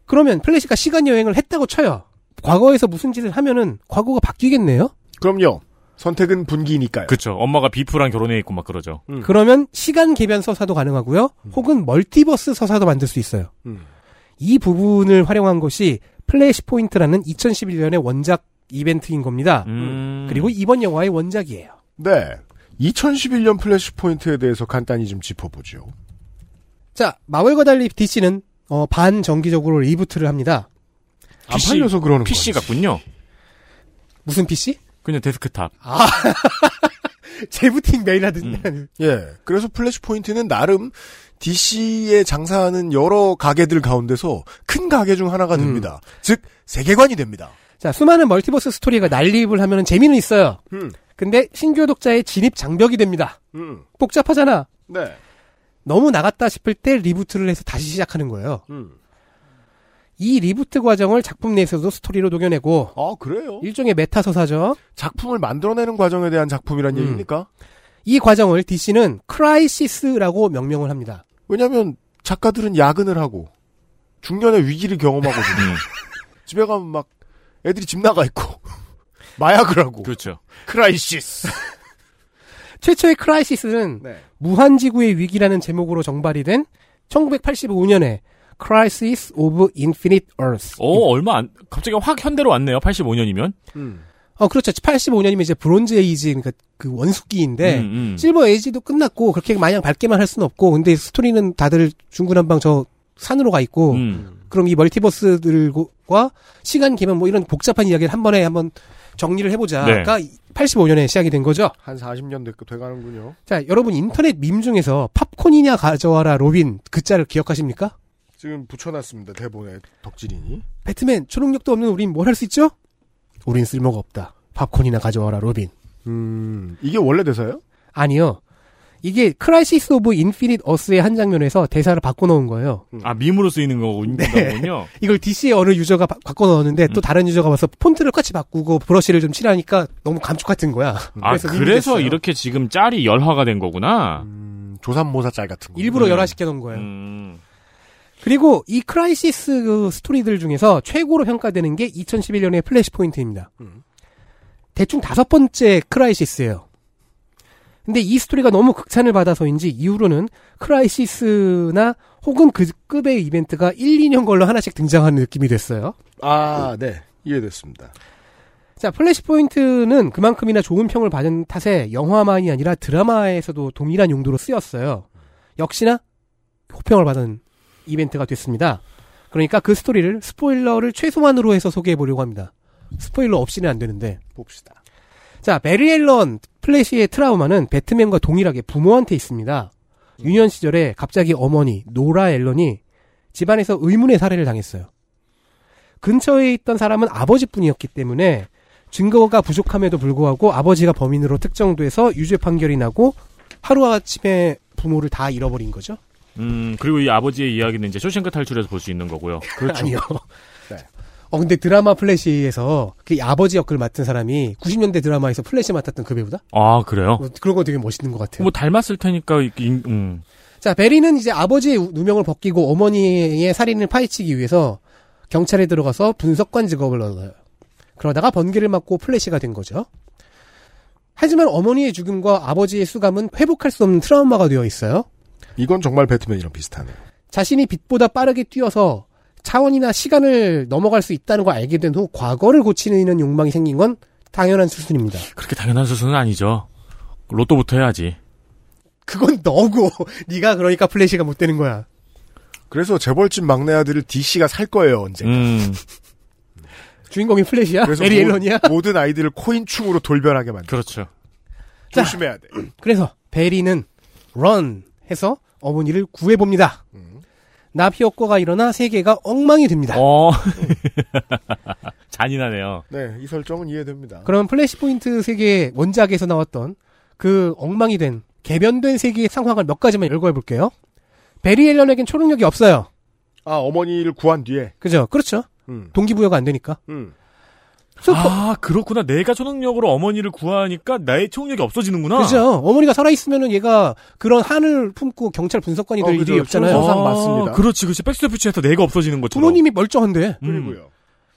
그러면 플래시가 시간 여행을 했다고 쳐요. 과거에서 무슨 짓을 하면은 과거가 바뀌겠네요? 그럼요. 선택은 분기니까요. 그쵸. 엄마가 비프랑 결혼해 있고 막 그러죠. 음. 그러면 시간 개변 서사도 가능하고요. 혹은 멀티버스 서사도 만들 수 있어요. 음. 이 부분을 활용한 것이 플래시 포인트라는 2011년의 원작 이벤트인 겁니다. 음. 그리고 이번 영화의 원작이에요. 네. 2011년 플래시 포인트에 대해서 간단히 좀 짚어보죠. 자, 마블과 달리 DC는 어, 반 정기적으로 reboot를 합니다. 안 팔려서 그러는 PC 거지. 같군요. 무슨 PC? 그냥 데스크탑. 아, *laughs* 재부팅 매일 하듯. 예. 그래서 플래시 포인트는 나름 DC에 장사하는 여러 가게들 가운데서 큰 가게 중 하나가 됩니다. 즉 세계관이 됩니다. 자, 수많은 멀티버스 스토리가 난립을 하면 재미는 있어요. 음. 근데 신규 독자의 진입 장벽이 됩니다. 음. 복잡하잖아. 네. 너무 나갔다 싶을 때 reboot를 해서 다시 시작하는 거예요. 음. 이 reboot 과정을 작품 내에서도 스토리로 녹여내고 아 그래요? 일종의 meta 서사죠. 작품을 만들어내는 과정에 대한 작품이란 음. 얘기입니까? 이 과정을 DC는 Crisis라고 명명을 합니다. 왜냐하면 작가들은 야근을 하고 중년의 위기를 경험하거든요. 음. 집에 가면 막 애들이 집 나가 있고 마약을 하고 그렇죠. Crisis. *laughs* 최초의 Crisis는 네. 무한지구의 위기라는 제목으로 정발이 된 1985년에 Crisis of Infinite Earth. 오, 얼마 안, 갑자기 확 현대로 왔네요. 85년이면. 음. 어, 그렇죠. 85년이면 이제 브론즈 에이지, 그러니까 그 원숙기인데, 음, 음. 실버 에이지도 끝났고, 그렇게 마냥 밝게만 할 수는 없고, 근데 스토리는 다들 중구난방 저 산으로 가 있고, 음. 그럼 이 멀티버스들과 시간 개면 뭐 이런 복잡한 이야기를 한 번에 한번 정리를 해보자가 85년에 시작이 된 거죠. 한 40년 돼, 돼가는군요. 자, 여러분 인터넷 밈 중에서 팝콘이나 가져와라 로빈 그 짤을 기억하십니까? 지금 붙여놨습니다. 대본에 덕질인이. 배트맨 초능력도 없는 우린 뭘 할 수 있죠? 우린 쓸모가 없다. 팝콘이나 가져와라 로빈. 음, 이게 원래 대사예요? 아니요. 이게 Crisis of Infinite Earth의 한 장면에서 대사를 바꿔 놓은 거예요. 아, 밈으로 쓰이는 거군요. 네. *laughs* 이걸 DC의 어느 유저가 바, 꿔 넣었는데 또 다른 유저가 와서 폰트를 같이 바꾸고 브러쉬를 좀 칠하니까 너무 감쪽 같은 거야. 아, *laughs* 그래서 그래서. 이렇게 지금 짤이 열화가 된 거구나. 음, 조삼모사 짤 같은 거. 일부러 음. 열화시켜 놓은 거예요. 음. 그리고 이 크라이시스 그 스토리들 중에서 최고로 평가되는 게 2011년의 플래시 포인트입니다. 음. 대충 다섯 번째 크라이시스예요. 근데 이 스토리가 너무 극찬을 받아서인지 이후로는 크라이시스나 혹은 그 급의 이벤트가 1, 2년 걸러 하나씩 등장하는 느낌이 됐어요. 아, 네. 이해됐습니다. 자, 플래시 포인트는 그만큼이나 좋은 평을 받은 탓에 영화만이 아니라 드라마에서도 동일한 용도로 쓰였어요. 역시나 호평을 받은 이벤트가 됐습니다. 그러니까 그 스토리를 스포일러를 최소한으로 해서 소개해 보려고 합니다. 스포일러 없이는 안 되는데. 봅시다. 자, 베리 앨런 플래시의 트라우마는 배트맨과 동일하게 부모한테 있습니다. 유년 시절에 갑자기 어머니 노라 앨런이 집안에서 의문의 살해를 당했어요. 근처에 있던 사람은 아버지뿐이었기 때문에 증거가 부족함에도 불구하고 아버지가 범인으로 특정돼서 유죄 판결이 나고 하루아침에 부모를 다 잃어버린 거죠. 음, 그리고 이 아버지의 이야기는 이제 쇼생크 탈출에서 볼 수 있는 거고요. *laughs* 아니요. 네. 어 근데 드라마 플래시에서 그 아버지 역을 맡은 사람이 90년대 드라마에서 플래시 맡았던 그 배우다? 아, 그래요? 뭐 그런 거 되게 멋있는 것 같아요. 뭐 닮았을 테니까, 음. 자, 베리는 이제 아버지의 우- 누명을 벗기고 어머니의 살인을 파헤치기 위해서 경찰에 들어가서 분석관 직업을 얻어요. 그러다가 번개를 맞고 플래시가 된 거죠. 하지만 어머니의 죽음과 아버지의 수감은 회복할 수 없는 트라우마가 되어 있어요. 이건 정말 배트맨이랑 비슷하네요. 자신이 빛보다 빠르게 뛰어서 차원이나 시간을 넘어갈 수 있다는 걸 알게 된 후 과거를 고치는 욕망이 생긴 건 당연한 수순입니다. 그렇게 당연한 수순은 아니죠. 로또부터 해야지. 그건 너고 *laughs* 네가 그러니까 플래시가 못 되는 거야. 그래서 재벌집 막내 아들을 DC가 살 거예요, 언제. 음. 주인공이 플래시야? 그래서 에리 모- 앨런이야? *laughs* 모든 아이들을 코인충으로 돌변하게 만들. 그렇죠. 자. 조심해야 돼. 그래서 베리는 run 해서 어머니를 구해봅니다. 나비 효과가 일어나 세계가 엉망이 됩니다. 어. *laughs* 잔인하네요. 네, 이 설정은 이해됩니다. 그럼 플래시 포인트 세계 원작에서 나왔던 그 엉망이 된 개변된 세계의 상황을 몇 가지만 열거해 볼게요. 베리 앨런에겐 초능력이 없어요. 아, 어머니를 구한 뒤에. 그죠? 그렇죠. 음. 동기부여가 안 되니까. 음. 아, 그렇구나. 내가 초능력으로 어머니를 구하니까 나의 초능력이 없어지는구나. 그죠? 어머니가 살아있으면은 얘가 그런 한을 품고 경찰 분석관이 될 어, 그죠. 일이 없잖아요. 순서상 맞습니다. 그렇지, 그렇지. 백스피치에서 내가 없어지는 것처럼. 부모님이 멀쩡한데. 음. 그리고요.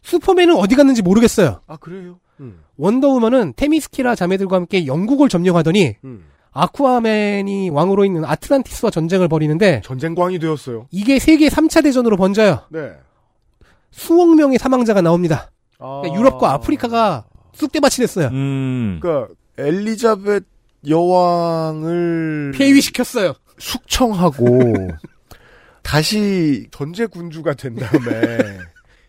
슈퍼맨은 어디 갔는지 모르겠어요. 아 그래요? 음. 원더우먼은 테미스키라 자매들과 함께 영국을 점령하더니 음. 아쿠아맨이 왕으로 있는 아틀란티스와 전쟁을 벌이는데 전쟁광이 되었어요. 이게 세계 3차 대전으로 번져요. 네. 수억 명의 사망자가 나옵니다. 아... 그러니까 유럽과 아프리카가 쑥대밭이 됐어요. 음. 그러니까 엘리자벳 여왕을 폐위시켰어요. 숙청하고 *laughs* 다시 전제 군주가 된 다음에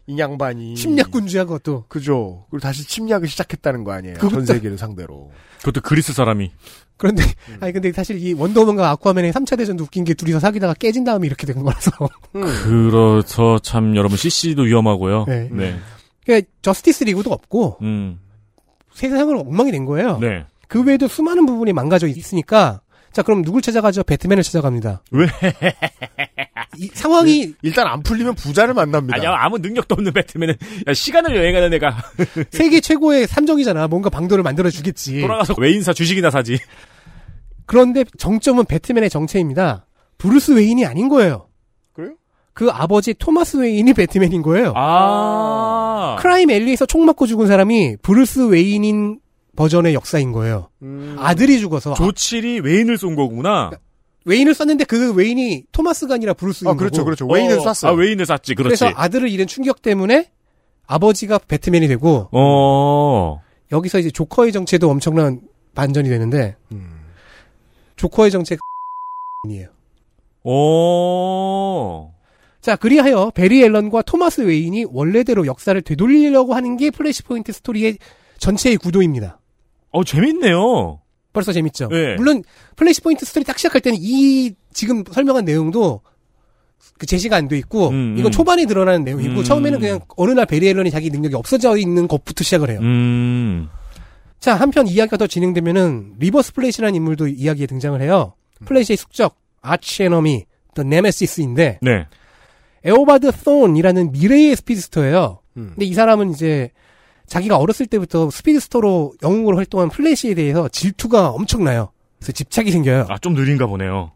이 양반이 침략 군주야 그것도. 그죠. 그리고 다시 침략을 시작했다는 거 아니에요. 그것도- 전 세계를 상대로. 그것도 그리스 사람이. 그런데 음. 아니 근데 사실 이 원더우먼과 아쿠아맨의 3차 대전도 웃긴 게 둘이서 사귀다가 깨진 다음에 이렇게 된 거라서. 음. 그래서 참 여러분 CC도 위험하고요. 네. 네. 그러니까 저스티스 리그도 없고 음. 세상을 엉망이 된 거예요. 네. 그 외에도 수많은 부분이 망가져 있으니까 자 그럼 누굴 찾아가죠? 배트맨을 찾아갑니다. 왜? 이 상황이 일단 안 풀리면 부자를 만납니다. 아니야, 아무 능력도 없는 배트맨은 야, 시간을 여행하는 애가 *laughs* 세계 최고의 탐정이잖아. 뭔가 방도를 만들어 주겠지. 돌아가서 웨인사 주식이나 사지. 그런데 정점은 배트맨의 정체입니다. 브루스 웨인이 아닌 거예요. 그 아버지 토마스 웨인이 배트맨인 거예요. 아. 크라임 앨리에서 총 맞고 죽은 사람이 브루스 웨인인 버전의 역사인 거예요. 음. 아들이 죽어서 아, 조 칠이 웨인을 쏜 거구나. 웨인을 쐈는데 그 웨인이 토마스가 아니라 브루스인 아 그렇죠, 거고. 그렇죠. 웨인을 어, 쐈어요. 아, 웨인을 쐈지. 그렇지. 그래서 아들을 잃은 충격 때문에 아버지가 배트맨이 되고 어. 여기서 이제 조커의 정체도 엄청난 반전이 되는데 음. 조커의 정체 *laughs* 이에요. 어. 자, 그리하여 베리 앨런과 토마스 웨인이 원래대로 역사를 되돌리려고 하는 게 플래시 포인트 스토리의 전체의 구도입니다. 어, 재밌네요. 벌써 재밌죠? 네. 물론 플래시 포인트 스토리 딱 시작할 때는 이 지금 설명한 내용도 그 제시가 안 돼 있고 음, 이건 음. 초반에 드러나는 내용이고 음. 처음에는 그냥 어느 날 베리 앨런이 자기 능력이 없어져 있는 것부터 시작을 해요. 음. 자, 한편 이야기가 더 진행되면은 리버스 플래시라는 인물도 이야기에 등장을 해요. 플래시의 숙적 arch enemy the nemesis인데 네. 에오바드 톤이라는 미래의 speedster예요. 음. 근데 이 사람은 이제 자기가 어렸을 때부터 speedster로 영웅으로 활동한 플래시에 대해서 질투가 엄청나요. 그래서 집착이 생겨요. 아, 좀 느린가 보네요.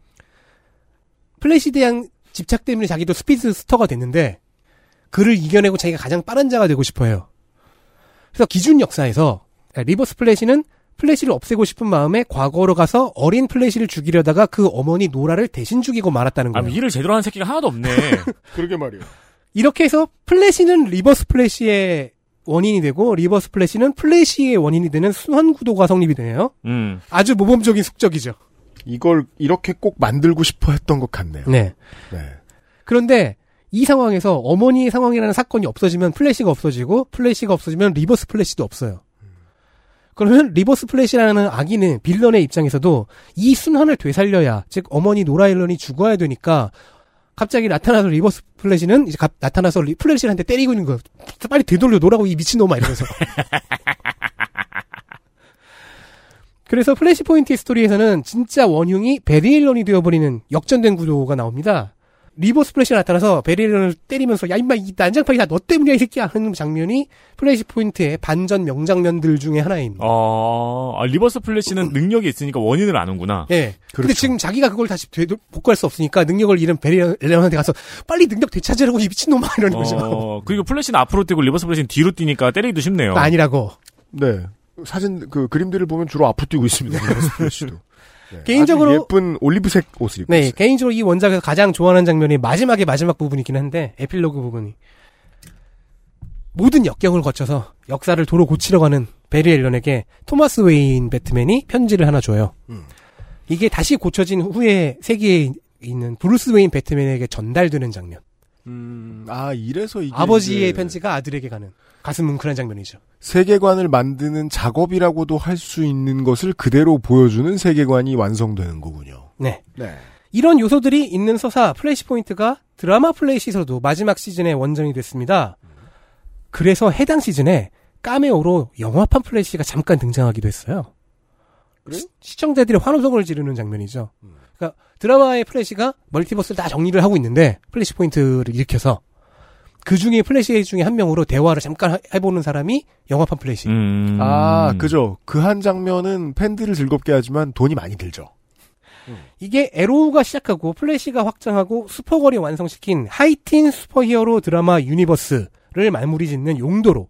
플래시에 대한 집착 때문에 자기도 speedster가 됐는데 그를 이겨내고 자기가 가장 빠른 자가 되고 싶어해요. 그래서 기준 역사에서 리버스 플래시는 플래시를 없애고 싶은 마음에 과거로 가서 어린 플래시를 죽이려다가 그 어머니 노라를 대신 죽이고 말았다는 아, 거예요. 일을 제대로 하는 새끼가 하나도 없네. *laughs* 그러게 말이에요. 이렇게 해서 플래시는 리버스 플래시의 원인이 되고 리버스 플래시는 플래시의 원인이 되는 순환 구도가 성립이 되네요. 음. 아주 모범적인 숙적이죠. 이걸 이렇게 꼭 만들고 싶어 했던 것 같네요. 네. 네. 그런데 이 상황에서 어머니의 사망이라는 사건이 없어지면 플래시가 없어지고 플래시가 없어지면 리버스 플래시도 없어요. 그러면 리버스 플래시라는 악인은 빌런의 입장에서도 이 순환을 되살려야 즉 어머니 노라 앨런이 죽어야 되니까 갑자기 나타나서 리버스 플래시는 이제 갑- 나타나서 리- 플래시를 한테 때리고 있는 거예요. 빨리 되돌려 놓으라고 이 미친놈아 이러면서. *laughs* 그래서 플래시 포인트 스토리에서는 진짜 원흉이 베리 앨런이 되어버리는 역전된 구도가 나옵니다. 리버스 플래시가 나타나서 베리 앨런을 때리면서 야 임마 이 난장판이 다 너 때문이야 이 새끼야 하는 장면이 플래시 포인트의 반전 명장면들 중에 하나입니다. 어, 아, 리버스 플래시는 능력이 있으니까 원인을 아는구나. 예. 근데 그렇죠. 지금 자기가 그걸 다시 되돌, 복구할 수 없으니까 능력을 잃은 베리 앨런한테 가서 빨리 능력 되찾으라고 이 미친놈아 이러는 거죠. 어, 그리고 플래시는 앞으로 뛰고 리버스 플래시는 뒤로 뛰니까 때리기도 쉽네요. 아니라고. 네. 사진 그 그림들을 보면 주로 앞으로 뛰고 있습니다. 리버스 플래시도. *laughs* 네. 개인적으로- 예쁜 올리브색 옷을 입고 네, 있어요. 개인적으로 이 원작에서 가장 좋아하는 장면이 마지막에 마지막 부분이긴 한데 에필로그 부분이 모든 역경을 거쳐서 역사를 도로 고치러 가는 베리 앨런에게 토마스 웨인 배트맨이 편지를 하나 줘요. 음. 이게 다시 고쳐진 후에 세계에 있는 브루스 웨인 배트맨에게 전달되는 장면. 음, 아 이래서 이게 아버지의 이제 편지가 아들에게 가는 가슴 뭉클한 장면이죠. 세계관을 만드는 작업이라고도 할 수 있는 것을 그대로 보여주는 세계관이 완성되는 거군요. 네. 네. 이런 요소들이 있는 서사 플래시 포인트가 드라마 플래시에서도 마지막 시즌에 원작이 됐습니다. 그래서 해당 시즌에 까메오로 영화판 플래시가 잠깐 등장하기도 했어요. 그래요? 시- 시청자들이 환호성을 지르는 장면이죠. 그러니까 드라마의 플래시가 멀티버스를 다 정리를 하고 있는데 플래시 포인트를 일으켜서 그 중에 플래시 중에 한 명으로 대화를 잠깐 하- 해보는 사람이 영화판 플래시. 음. 아, 그죠. 그 한 장면은 팬들을 즐겁게 하지만 돈이 많이 들죠. 이게 에로우가 시작하고 플래시가 확장하고 슈퍼걸이 완성시킨 하이틴 슈퍼히어로 드라마 유니버스를 마무리 짓는 용도로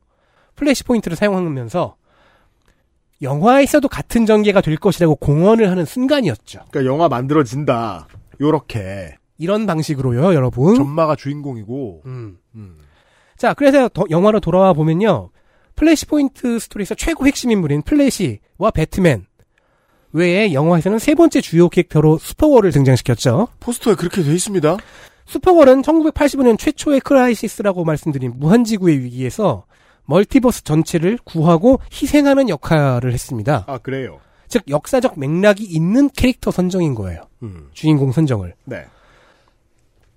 플래시 포인트를 사용하면서 영화에서도 같은 전개가 될 것이라고 공언을 하는 순간이었죠. 그러니까 영화 만들어진다. 요렇게. 이런 방식으로요, 여러분. 점마가 주인공이고. 음. 음. 자, 그래서 더- 영화로 돌아와 보면요. 플래시 포인트 스토리에서 최고 핵심 인물인 플래시와 배트맨 외에 영화에서는 세 번째 주요 캐릭터로 슈퍼걸을 등장시켰죠. 포스터에 그렇게 돼 있습니다. 슈퍼걸은 1985년 최초의 크라이시스라고 말씀드린 무한지구의 위기에서 멀티버스 전체를 구하고 희생하는 역할을 했습니다. 아, 그래요. 즉 역사적 맥락이 있는 캐릭터 선정인 거예요. 음. 주인공 선정을. 네.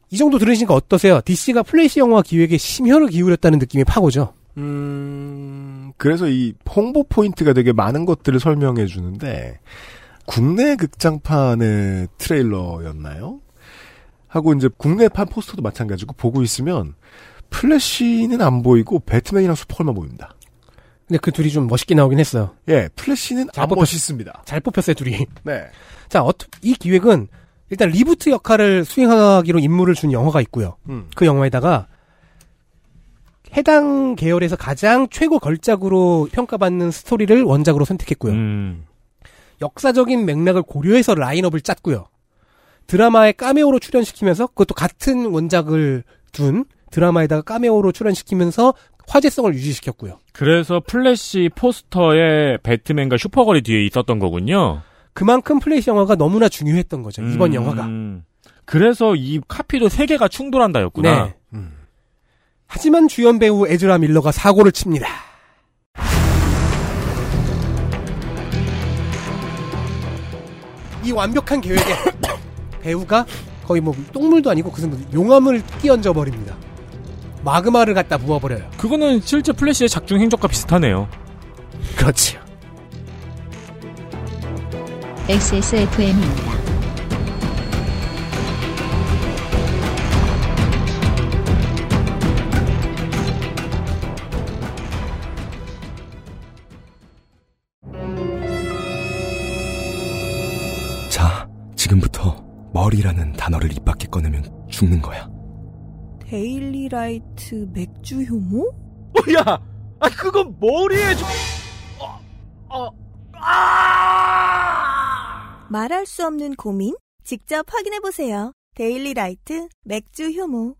이 정도 들으시니까 어떠세요? DC가 플래시 영화 기획에 심혈을 기울였다는 느낌이 팍 오죠. 음, 그래서 이 홍보 포인트가 되게 많은 것들을 설명해 주는데, 국내 극장판의 트레일러였나요? 하고 이제 국내판 포스터도 마찬가지고 보고 있으면, 플래시는 안 보이고, 배트맨이랑 슈퍼걸만 보입니다. 근데 그 둘이 좀 멋있게 나오긴 했어요. 예, 플래시는 잘 안 뽑혔- 멋있습니다. 잘 뽑혔어요, 둘이. 네. 자, 어떠- 이 기획은 일단 리부트 역할을 수행하기로 임무를 준 영화가 있고요. 음. 그 영화에다가 해당 계열에서 가장 최고 걸작으로 평가받는 스토리를 원작으로 선택했고요. 음. 역사적인 맥락을 고려해서 라인업을 짰고요. 드라마에 까메오로 출연시키면서 그것도 같은 원작을 둔 드라마에다가 까메오로 출연시키면서 화제성을 유지시켰고요. 그래서 플래시 포스터에 배트맨과 슈퍼걸이 뒤에 있었던 거군요. 그만큼 플래시 영화가 너무나 중요했던 거죠. 이번 음. 영화가. 그래서 이 카피도 세 개가 충돌한다였구나. 네. 하지만 주연 배우 에즈라 밀러가 사고를 칩니다. 이 완벽한 계획에 *coughs* 배우가 거의 뭐 똥물도 아니고 그 정도 용암을 끼얹어 버립니다. 마그마를 갖다 부어버려요. 그거는 실제 플래시의 작중 행적과 비슷하네요. 그렇지요. XSFM입니다. 자, 지금부터 머리라는 단어를 입 밖에 꺼내면 죽는 거야. 데일리라이트 맥주 효모? 야, 아 그건 머리에 좀. 말할 수 없는 고민? 직접 확인해보세요. 데일리 라이트 맥주 효모.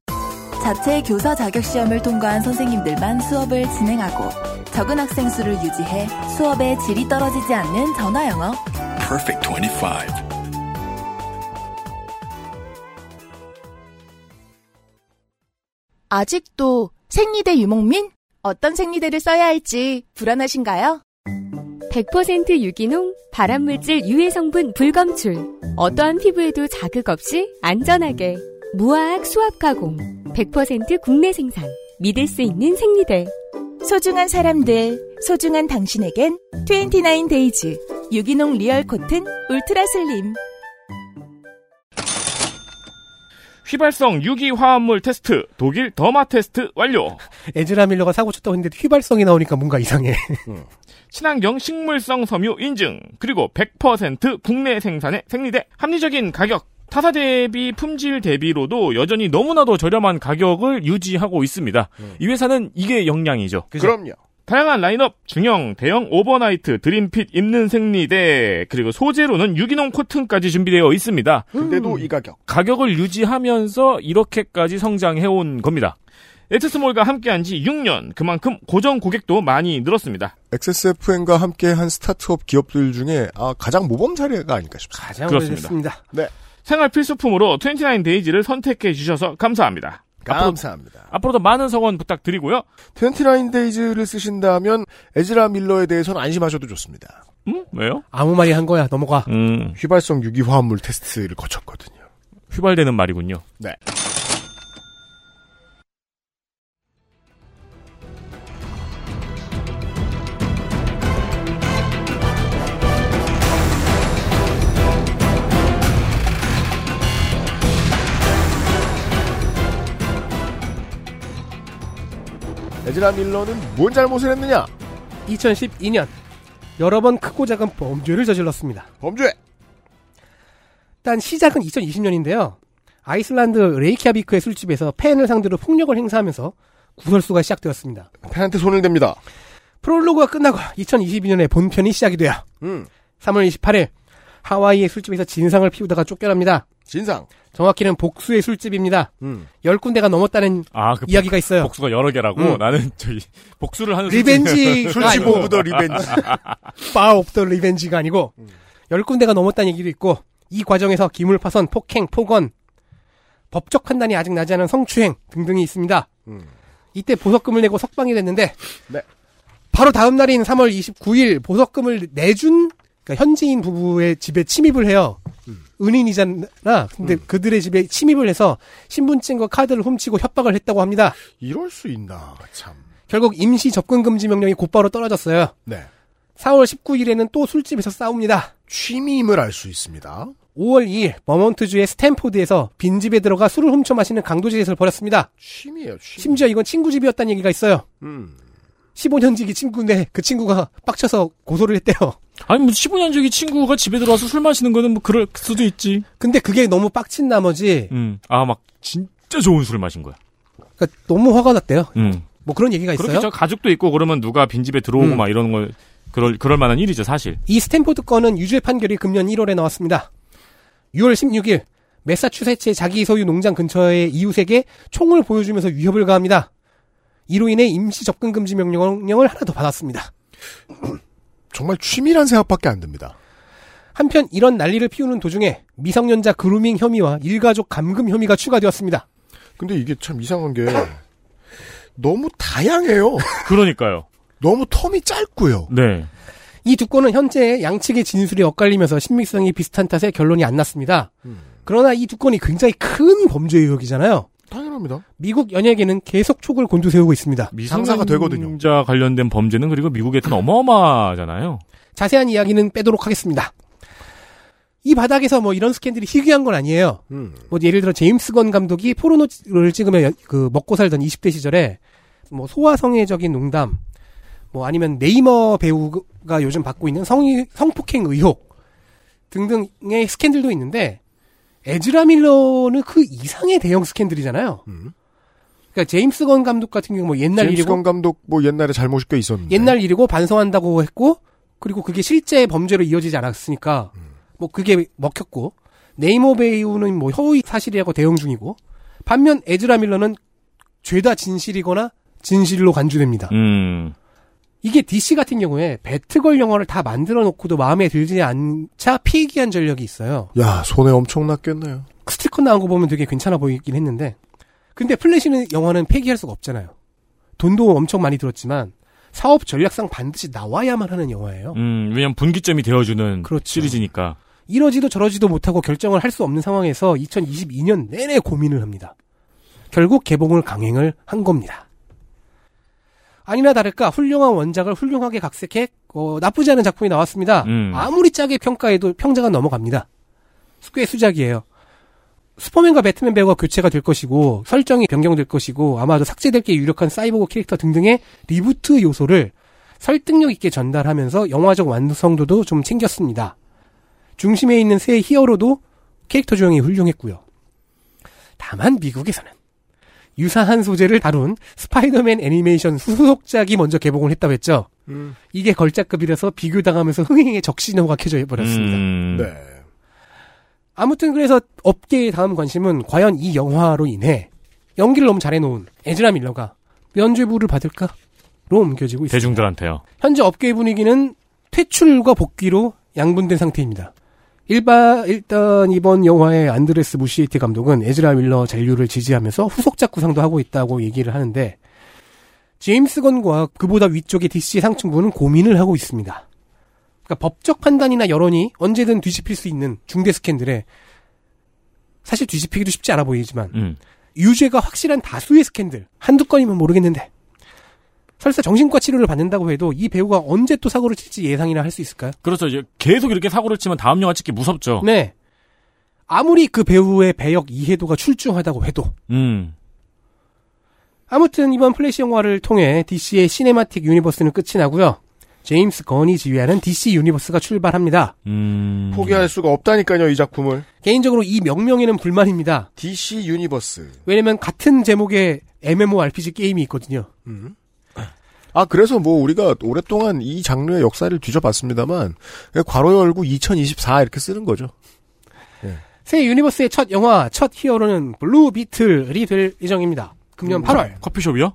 자체 교사 자격 시험을 통과한 선생님들만 수업을 진행하고 적은 학생 수를 유지해 수업의 질이 떨어지지 않는 전화 영어. Perfect 25. 아직도 생리대 유목민? 어떤 생리대를 써야 할지 불안하신가요? 100% 유기농, 발암물질 유해 성분 불검출. 어떠한 피부에도 자극 없이 안전하게. 무화학 수압 가공. 100% 국내 생산. 믿을 수 있는 생리대. 소중한 사람들, 소중한 당신에겐 29 데이즈 유기농 리얼 코튼 울트라 슬림. 휘발성 유기 화합물 테스트 독일 더마 테스트 완료. 에즈라 밀러가 사고 쳤다고 했는데 휘발성이 나오니까 뭔가 이상해. 친환경 식물성 섬유 인증 그리고 100% 국내 생산의 생리대 합리적인 가격 타사 대비 품질 대비로도 여전히 너무나도 저렴한 가격을 유지하고 있습니다. 이 회사는 이게 역량이죠. 그럼요. 다양한 라인업, 중형, 대형 오버나이트, 드림핏 입는 생리대, 그리고 소재로는 유기농 코튼까지 준비되어 있습니다. 근데도 이 가격. 가격을 유지하면서 이렇게까지 성장해온 겁니다. XS몰과 함께한 지 6년, 그만큼 고정 고객도 많이 늘었습니다. XSFM과 함께한 스타트업 기업들 중에 아, 가장 모범 사례가 아닐까 싶습니다. 가장 그렇습니다. 네. 생활 필수품으로 29데이즈를 선택해 주셔서 감사합니다. 감사합니다. 앞으로도 많은 성원 부탁드리고요. 29 데이즈를 쓰신다면 에즈라 밀러에 대해서는 안심하셔도 좋습니다. 음? 왜요? 아무 말이 한 거야. 넘어가. 음, 휘발성 유기화합물 테스트를 거쳤거든요. 휘발되는 말이군요. 네. 에즈라 밀러는 뭔 잘못을 했느냐? 2022년 여러 번 크고 작은 범죄를 저질렀습니다. 범죄. 일단 시작은 2020년인데요. 아이슬란드 레이키아비크의 술집에서 팬을 상대로 폭력을 행사하면서 구설수가 시작되었습니다. 팬한테 손을 댑니다. 프롤로그가 끝나고 2022년에 본편이 시작이 돼요. 음. 3월 28일 하와이의 술집에서 진상을 피우다가 쫓겨납니다. 진상. 정확히는 복수의 술집입니다. 음. 열 군데가 넘었다는 아, 그 이야기가 있어요. 복수가 여러 개라고 음. 나는 저기 복수를 하는 revenge *laughs* 술집 of the revenge. *laughs* bar of the revenge가 아니고 열 군데가 넘었다는 얘기도 있고 이 과정에서 기물 파손, 폭행, 폭언, 법적 판단이 아직 나지 않은 성추행 등등이 있습니다. 음. 이때 보석금을 내고 석방이 됐는데 네. 바로 다음 날인 3월 29일 보석금을 내준 그러니까 현지인 부부의 집에 침입을 해요. 은인이잖아. 근데 그들의 집에 침입을 해서 신분증과 카드를 훔치고 협박을 했다고 합니다. 이럴 수 있나 참. 결국 임시 접근 금지 명령이 곧바로 떨어졌어요. 네. 4월 19일에는 또 술집에서 싸웁니다. 취미임을 알 수 있습니다. 5월 2일 버몬트주의 스탠포드에서 빈집에 들어가 술을 훔쳐 마시는 강도짓을 벌였습니다. 취미예요. 취미. 심지어 이건 친구 집이었다는 얘기가 있어요. 음. 15년지기 친구인데 그 친구가 빡쳐서 고소를 했대요. 아니 뭐 15년지기 친구가 집에 들어와서 술 마시는 거는 뭐 그럴 수도 있지. 근데 그게 너무 빡친 나머지 음. 아 막 진짜 좋은 술을 마신 거야. 그러니까 너무 화가 났대요. 음. 뭐 그런 얘기가 있어요. 그렇겠죠. 가족도 있고 그러면 누가 빈집에 들어오고 음. 막 이런 걸 그럴 그럴 만한 일이죠, 사실. 이 스탠포드 건은 유죄 판결이 금년 1월에 나왔습니다. 6월 16일 매사추세츠의 자기 소유 농장 근처의 이웃에게 총을 보여주면서 위협을 가합니다. 이로 인해 임시 접근 금지 명령을 하나 더 받았습니다. *clears throat* 정말 취미란 생각밖에 안 듭니다. 한편 이런 난리를 피우는 도중에 미성년자 그루밍 혐의와 일가족 감금 혐의가 추가되었습니다. 근데 이게 참 이상한 게 너무 다양해요. *laughs* 그러니까요. 너무 텀이 짧고요. 네. 이 두 건은 현재 양측의 진술이 엇갈리면서 신빙성이 비슷한 탓에 결론이 안 났습니다. 그러나 이 두 건이 굉장히 큰 범죄 의혹이잖아요. 당연합니다. 미국 연예계는 계속 촉을 곤두세우고 있습니다. 상사가 되거든요. 자 관련된 범죄는 그리고 미국에서는 어마어마하잖아요. 자세한 이야기는 빼도록 하겠습니다. 이 바닥에서 뭐 이런 스캔들이 희귀한 건 아니에요. 음. 뭐 예를 들어 제임스 건 감독이 포르노를 찍으며 연- 그 먹고 살던 20대 시절에 뭐 소아성애적인 농담, 뭐 아니면 네이머 배우가 요즘 받고 있는 성 성폭행 의혹 등등의 스캔들도 있는데 에즈라 밀러는 그 이상의 대형 스캔들이잖아요. 그러니까 제임스 건 감독 같은 경우 뭐 옛날 음. 제임스 일이고 건 감독 뭐 옛날에 잘못이 꽤 있었는데. 옛날 일이고 반성한다고 했고 그리고 그게 실제 범죄로 이어지지 않았으니까 뭐 그게 먹혔고 네이머 배우는 뭐 허위 사실이라고 대응 중이고 반면 에즈라 밀러는 죄다 진실이거나 진실로 간주됩니다. 음. 이게 DC 같은 경우에 배트걸 영화를 다 만들어 놓고도 마음에 들지 않자 폐기한 전력이 있어요. 야 손해 엄청 났겠네요. 스티커 나온 거 보면 되게 괜찮아 보이긴 했는데 근데 플래시는 영화는 폐기할 수가 없잖아요. 돈도 엄청 많이 들었지만 사업 전략상 반드시 나와야만 하는 영화예요. 음, 왜냐면 분기점이 되어주는 그렇죠. 시리즈니까. 이러지도 저러지도 못하고 결정을 할 수 없는 상황에서 2022년 내내 고민을 합니다. 결국 개봉을 강행을 한 겁니다. 아니나 다를까 훌륭한 원작을 훌륭하게 각색해 어, 나쁘지 않은 작품이 나왔습니다. 음. 아무리 짜게 평가해도 평자가 넘어갑니다. 꽤 수작이에요. 슈퍼맨과 배트맨 배우가 교체가 될 것이고 설정이 변경될 것이고 아마도 삭제될 게 유력한 사이보그 캐릭터 등등의 리부트 요소를 설득력 있게 전달하면서 영화적 완성도도 좀 챙겼습니다. 중심에 있는 새 히어로도 캐릭터 조형이 훌륭했고요. 다만 미국에서는 유사한 소재를 다룬 스파이더맨 애니메이션 후속작이 먼저 개봉을 했다고 했죠. 음. 이게 걸작급이라서 비교당하면서 흥행에 적신호가 켜져 버렸습니다. 음. 네. 아무튼 그래서 업계의 다음 관심은 과연 이 영화로 인해 연기를 너무 잘해놓은 에즈라 밀러가 면죄부를 받을까로 옮겨지고 있습니다. 대중들한테요. 현재 업계의 분위기는 퇴출과 복귀로 양분된 상태입니다. 일바, 일단 이번 영화의 안드레스 무시에티 감독은 에즈라 밀러 잔류를 지지하면서 후속작 구상도 하고 있다고 얘기를 하는데 제임스 건과 그보다 위쪽의 DC 상층부는 고민을 하고 있습니다. 그러니까 법적 판단이나 여론이 언제든 뒤집힐 수 있는 중대 스캔들에 사실 뒤집히기도 쉽지 않아 보이지만 음. 유죄가 확실한 다수의 스캔들 한두 건이면 모르겠는데 설사 정신과 치료를 받는다고 해도 이 배우가 언제 또 사고를 칠지 예상이나 할 수 있을까요? 그렇죠. 이제 계속 이렇게 사고를 치면 다음 영화 찍기 무섭죠. 네. 아무리 그 배우의 배역 이해도가 출중하다고 해도 음. 아무튼 이번 플래시 영화를 통해 DC의 시네마틱 유니버스는 끝이 나고요. 제임스 건이 지휘하는 DC 유니버스가 출발합니다. 음. 포기할 수가 없다니까요, 이 작품을. 개인적으로 이 명명에는 불만입니다. DC 유니버스. 왜냐면 같은 제목의 MMORPG 게임이 있거든요. 아, 그래서 뭐 우리가 오랫동안 이 장르의 역사를 뒤져봤습니다만, 그냥 괄호 열고 2024 이렇게 쓰는 거죠. 새 유니버스의 첫 영화, 첫 히어로는 블루 비틀이 될 예정입니다. 금년 8월. 커피숍이요?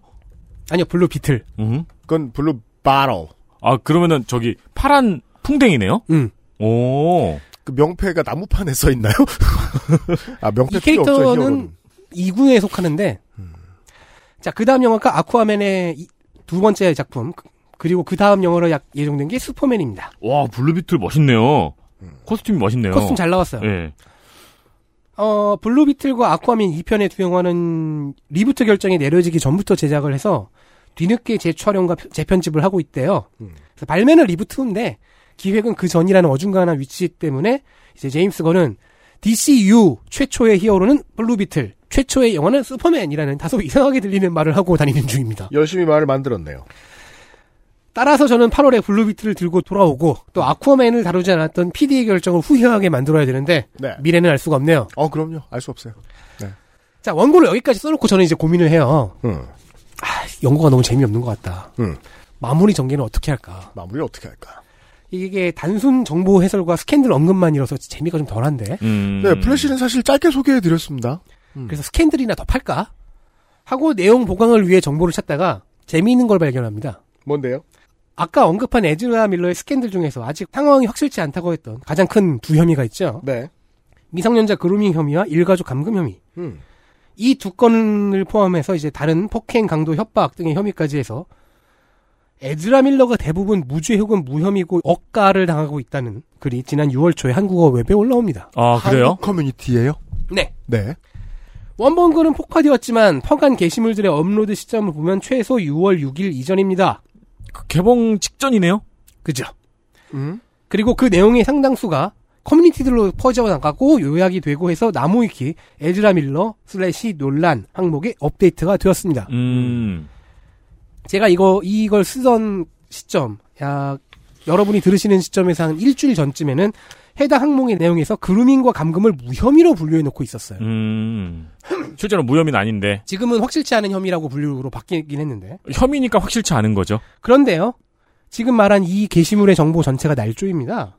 아니요, 블루 비틀. 음. 그건 블루 바로. 아, 그러면은 저기 파란 풍뎅이네요? 응. 오. 그 명패가 나무판에 써 있나요? *laughs* 아, 명패 이 없죠, 캐릭터는 히어로는. 2군에 속하는데, 자, 그 다음 영화가 아쿠아맨의 이- 두 번째 작품, 그- 그리고 그 다음 영화로 약 예정된 게 슈퍼맨입니다. 와, 블루비틀 멋있네요. 코스튬이 멋있네요. 코스튬 잘 나왔어요. 예. 어, 블루 비틀과 아쿠아맨 2편의 두 영화는 리부트 결정이 내려지기 전부터 제작을 해서 뒤늦게 재촬영과 편- 재편집을 하고 있대요. 그래서 발매는 리부트 후인데 기획은 그 전이라는 어중간한 위치 때문에 이제 제임스 건은 DCU 최초의 히어로는 블루 비틀, 최초의 영화는 슈퍼맨이라는 다소 이상하게 들리는 말을 하고 다니는 중입니다. 열심히 말을 만들었네요. 따라서 저는 8월에 블루 비틀을 들고 돌아오고 또 아쿠아맨을 다루지 않았던 PD의 결정을 후회하게 만들어야 되는데 네. 미래는 알 수가 없네요. 어, 그럼요. 알 수 없어요. 네. 자, 원고를 여기까지 써놓고 저는 이제 고민을 해요. 응. 아, 연구가 너무 재미없는 것 같다. 응. 마무리 전개는 어떻게 할까? 마무리를 어떻게 할까? 이게 단순 정보 해설과 스캔들 언급만이라서 재미가 좀 덜한데. 음. 네, 플래시는 사실 짧게 소개해드렸습니다. 그래서 스캔들이나 더 팔까? 하고 내용 보강을 위해 정보를 찾다가 재미있는 걸 발견합니다. 뭔데요? 아까 언급한 에즈라 밀러의 스캔들 중에서 아직 상황이 확실치 않다고 했던 가장 큰 두 혐의가 있죠. 네. 미성년자 그루밍 혐의와 일가족 감금 혐의. 음. 이 두 건을 포함해서 이제 다른 폭행, 강도, 협박 등의 혐의까지 해서 에즈라 밀러가 대부분 무죄 혹은 무혐의고 억까를 당하고 있다는 글이 지난 6월 초에 한국어 웹에 올라옵니다. 아, 그래요? 한국 커뮤니티예요 네. 네. 원본 글은 폭파되었지만 퍼간 게시물들의 업로드 시점을 보면 최소 6월 6일 이전입니다. 그 개봉 직전이네요? 그죠? 음. 그리고 그 내용의 상당수가 커뮤니티들로 퍼져 나가고 요약이 되고 해서 나무위키 에즈라 밀러 슬래시 논란 항목에 업데이트가 되었습니다. 음. 제가 이거 이걸 쓰던 시점 약 여러분이 들으시는 시점에서 한 일주일 전쯤에는 해당 항목의 내용에서 그루밍과 감금을 무혐의로 분류해 놓고 있었어요. 음. 실제로 무혐의는 아닌데. 지금은 확실치 않은 혐의라고 분류로 바뀌긴 했는데 혐의니까 확실치 않은 거죠. 그런데요. 지금 말한 이 게시물의 정보 전체가 날조입니다.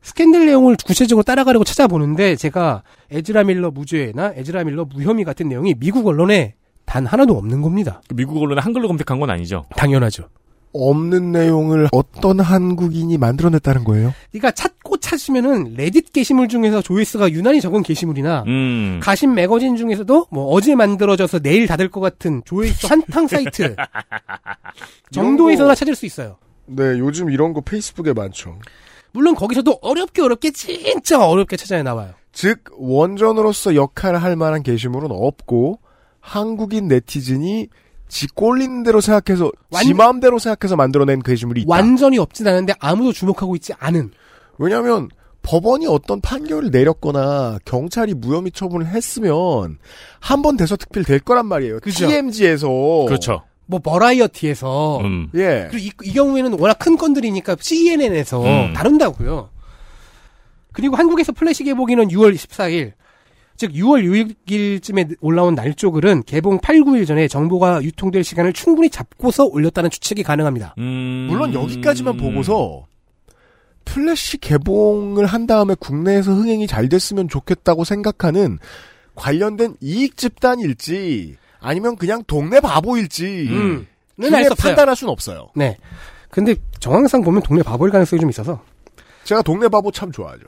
스캔들 내용을 구체적으로 따라가려고 찾아보는데 제가 에즈라 밀러 무죄나 에즈라 밀러 무혐의 같은 내용이 미국 언론에 단 하나도 없는 겁니다. 그 미국 언론에 한글로 검색한 건 아니죠. 당연하죠. 없는 내용을 어떤 한국인이 만들어냈다는 거예요? 그러니까 찾고 찾으면은 레딧 게시물 중에서 조회수가 유난히 적은 게시물이나 음. 가십 매거진 중에서도 뭐 어제 만들어져서 내일 닫을 것 같은 조회수 한탕 사이트 *laughs* 정도에서나 찾을 수 있어요. 네, 요즘 이런 거 페이스북에 많죠. 물론 거기서도 어렵게 어렵게 진짜 어렵게 찾아야 나와요. 즉, 원전으로서 역할을 할 만한 게시물은 없고, 한국인 네티즌이 지 꼴리는 대로 생각해서, 완- 지 마음대로 생각해서 만들어낸 게시물이 있다. 완전히 없진 않은데 아무도 주목하고 있지 않은 왜냐하면 법원이 어떤 판결을 내렸거나 경찰이 무혐의 처분을 했으면 한번 대서특필 될 거란 말이에요. 그죠. TMG에서 그렇죠. 뭐 버라이어티에서 음. 예. 그리고 이, 이 경우에는 워낙 큰 건들이니까 CNN에서 음. 다룬다고요. 그리고 한국에서 플래시 개봉일은 6월 24일, 즉 6월 6일쯤에 올라온 날조 글은 개봉 8, 9일 전에 정보가 유통될 시간을 충분히 잡고서 올렸다는 추측이 가능합니다. 음. 물론 여기까지만 보고서 플래시 개봉을 한 다음에 국내에서 흥행이 잘 됐으면 좋겠다고 생각하는 관련된 이익 집단일지 아니면 그냥 동네 바보일지 음. 는. 판단할 수는 없어요. 네. 근데 정황상 보면 동네 바보일 가능성이 좀 있어서 제가 동네 바보 참 좋아하죠.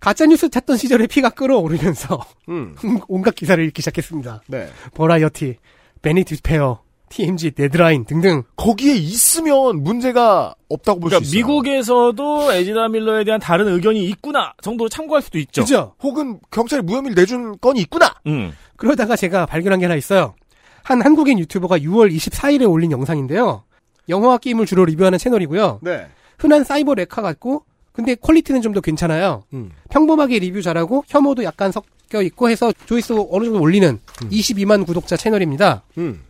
가짜뉴스 찾던 시절에 피가 끓어오르면서 음. *laughs* 온갖 기사를 읽기 시작했습니다. 네. 버라이어티, 배니티 페어, TMZ, 데드라인 등등 거기에 있으면 문제가 없다고 볼수 그러니까 있어요. 미국에서도 에즈라 밀러에 대한 다른 의견이 있구나 정도로 참고할 수도 있죠. 그죠? 혹은 경찰이 무혐의를 내준 건이 있구나. 음. 그러다가 제가 발견한 게 하나 있어요. 한 한국인 유튜버가 6월 24일에 올린 영상인데요. 영화와 게임을 주로 리뷰하는 채널이고요. 네. 흔한 사이버 레카 같고 근데 퀄리티는 좀 더 괜찮아요. 음. 평범하게 리뷰 잘하고 혐오도 약간 섞여 있고 해서 조회수 어느 정도 올리는 22만 구독자 채널입니다. 음.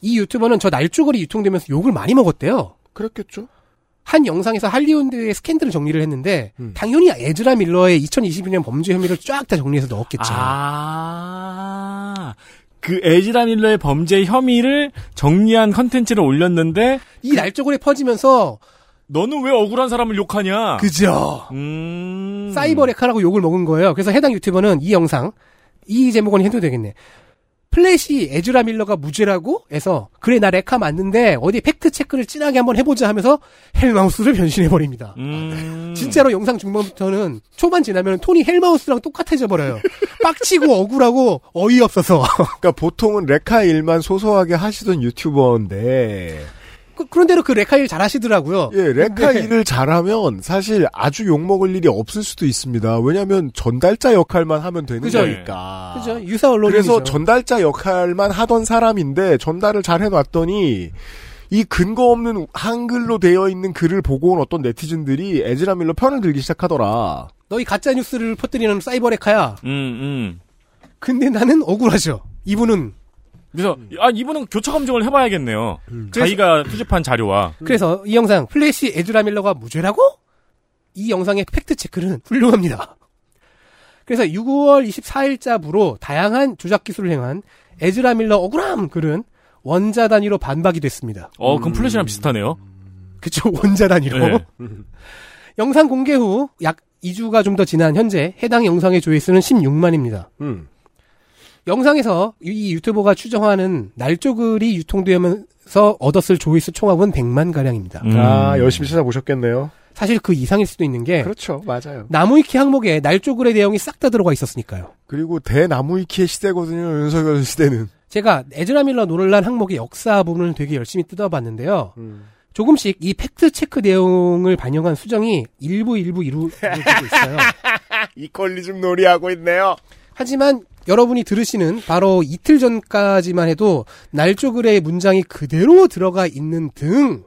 이 유튜버는 저 날조글이 유통되면서 욕을 많이 먹었대요. 그랬겠죠. 한 영상에서 할리우드의 스캔들을 정리를 했는데 당연히 에즈라 밀러의 2022년 범죄 혐의를 쫙 다 정리해서 넣었겠죠. 아, 그 에즈라 밀러의 범죄 혐의를 정리한 컨텐츠를 올렸는데 이 날조글이 퍼지면서 너는 왜 억울한 사람을 욕하냐? 그죠. 음. 사이버 레카라고 욕을 먹은 거예요. 그래서 해당 유튜버는 이 영상 이 제목은 해도 되겠네. 플래시 에즈라 밀러가 무죄라고 해서 그래 나 레카 맞는데 어디 팩트 체크를 진하게 한번 해보자 하면서 헬마우스를 변신해 버립니다. 음. 진짜로 영상 중반부터는 초반 지나면 톤이 헬마우스랑 똑같아져 버려요. 빡치고 억울하고 어이없어서. 그러니까 보통은 레카 일만 소소하게 하시던 유튜버인데 그, 그런대로 그 레카 일 잘하시더라고요. 예, 레카 근데 일을 잘하면 사실 아주 욕먹을 일이 없을 수도 있습니다. 왜냐하면 전달자 역할만 하면 되는 그죠. 거니까. 그죠 유사 언론이죠. 그래서 전달자 역할만 하던 사람인데 전달을 잘 해놨더니 이 근거 없는 한글로 되어 있는 글을 보고 온 어떤 네티즌들이 에즈라 밀러 편을 들기 시작하더라. 너희 가짜 뉴스를 퍼뜨리는 사이버 레카야. 음, 음. 근데 나는 억울하죠. 이분은 그래서 아 이분은 교차 검증을 해봐야겠네요. 자기가 수집한 자료와 그래서 이 영상 플래시 에즈라 밀러가 무죄라고? 이 영상의 팩트 체크는 *laughs* 훌륭합니다. 그래서 6월 24일자부로 다양한 조작 기술을 행한 에즈라 밀러 억울함 글은 원자 단위로 반박이 됐습니다. 어 그럼 플래시랑 비슷하네요. 그쵸 *laughs* 원자 단위로. 네. *laughs* 영상 공개 후 약 2주가 좀 더 지난 현재 해당 영상의 조회수는 16만입니다. 음. 영상에서 이 유튜버가 추정하는 날조글이 유통되면서 얻었을 조회수 총합은 100만 가량입니다. 음. 아 열심히 찾아보셨겠네요. 사실 그 이상일 수도 있는 게 그렇죠, 맞아요. 나무위키 항목에 날조글의 내용이 싹 다 들어가 있었으니까요. 그리고 대나무위키의 시대거든요, 윤석열 시대는. 제가 에즈라 밀러 노를란 항목의 역사 부분을 되게 열심히 뜯어봤는데요. 음. 조금씩 이 팩트 체크 내용을 반영한 수정이 일부 일부 이루어지고 있어요. *laughs* 이퀄리즘 놀이하고 있네요. 하지만 여러분이 들으시는 바로 이틀 전까지만 해도 날조글의 문장이 그대로 들어가 있는 등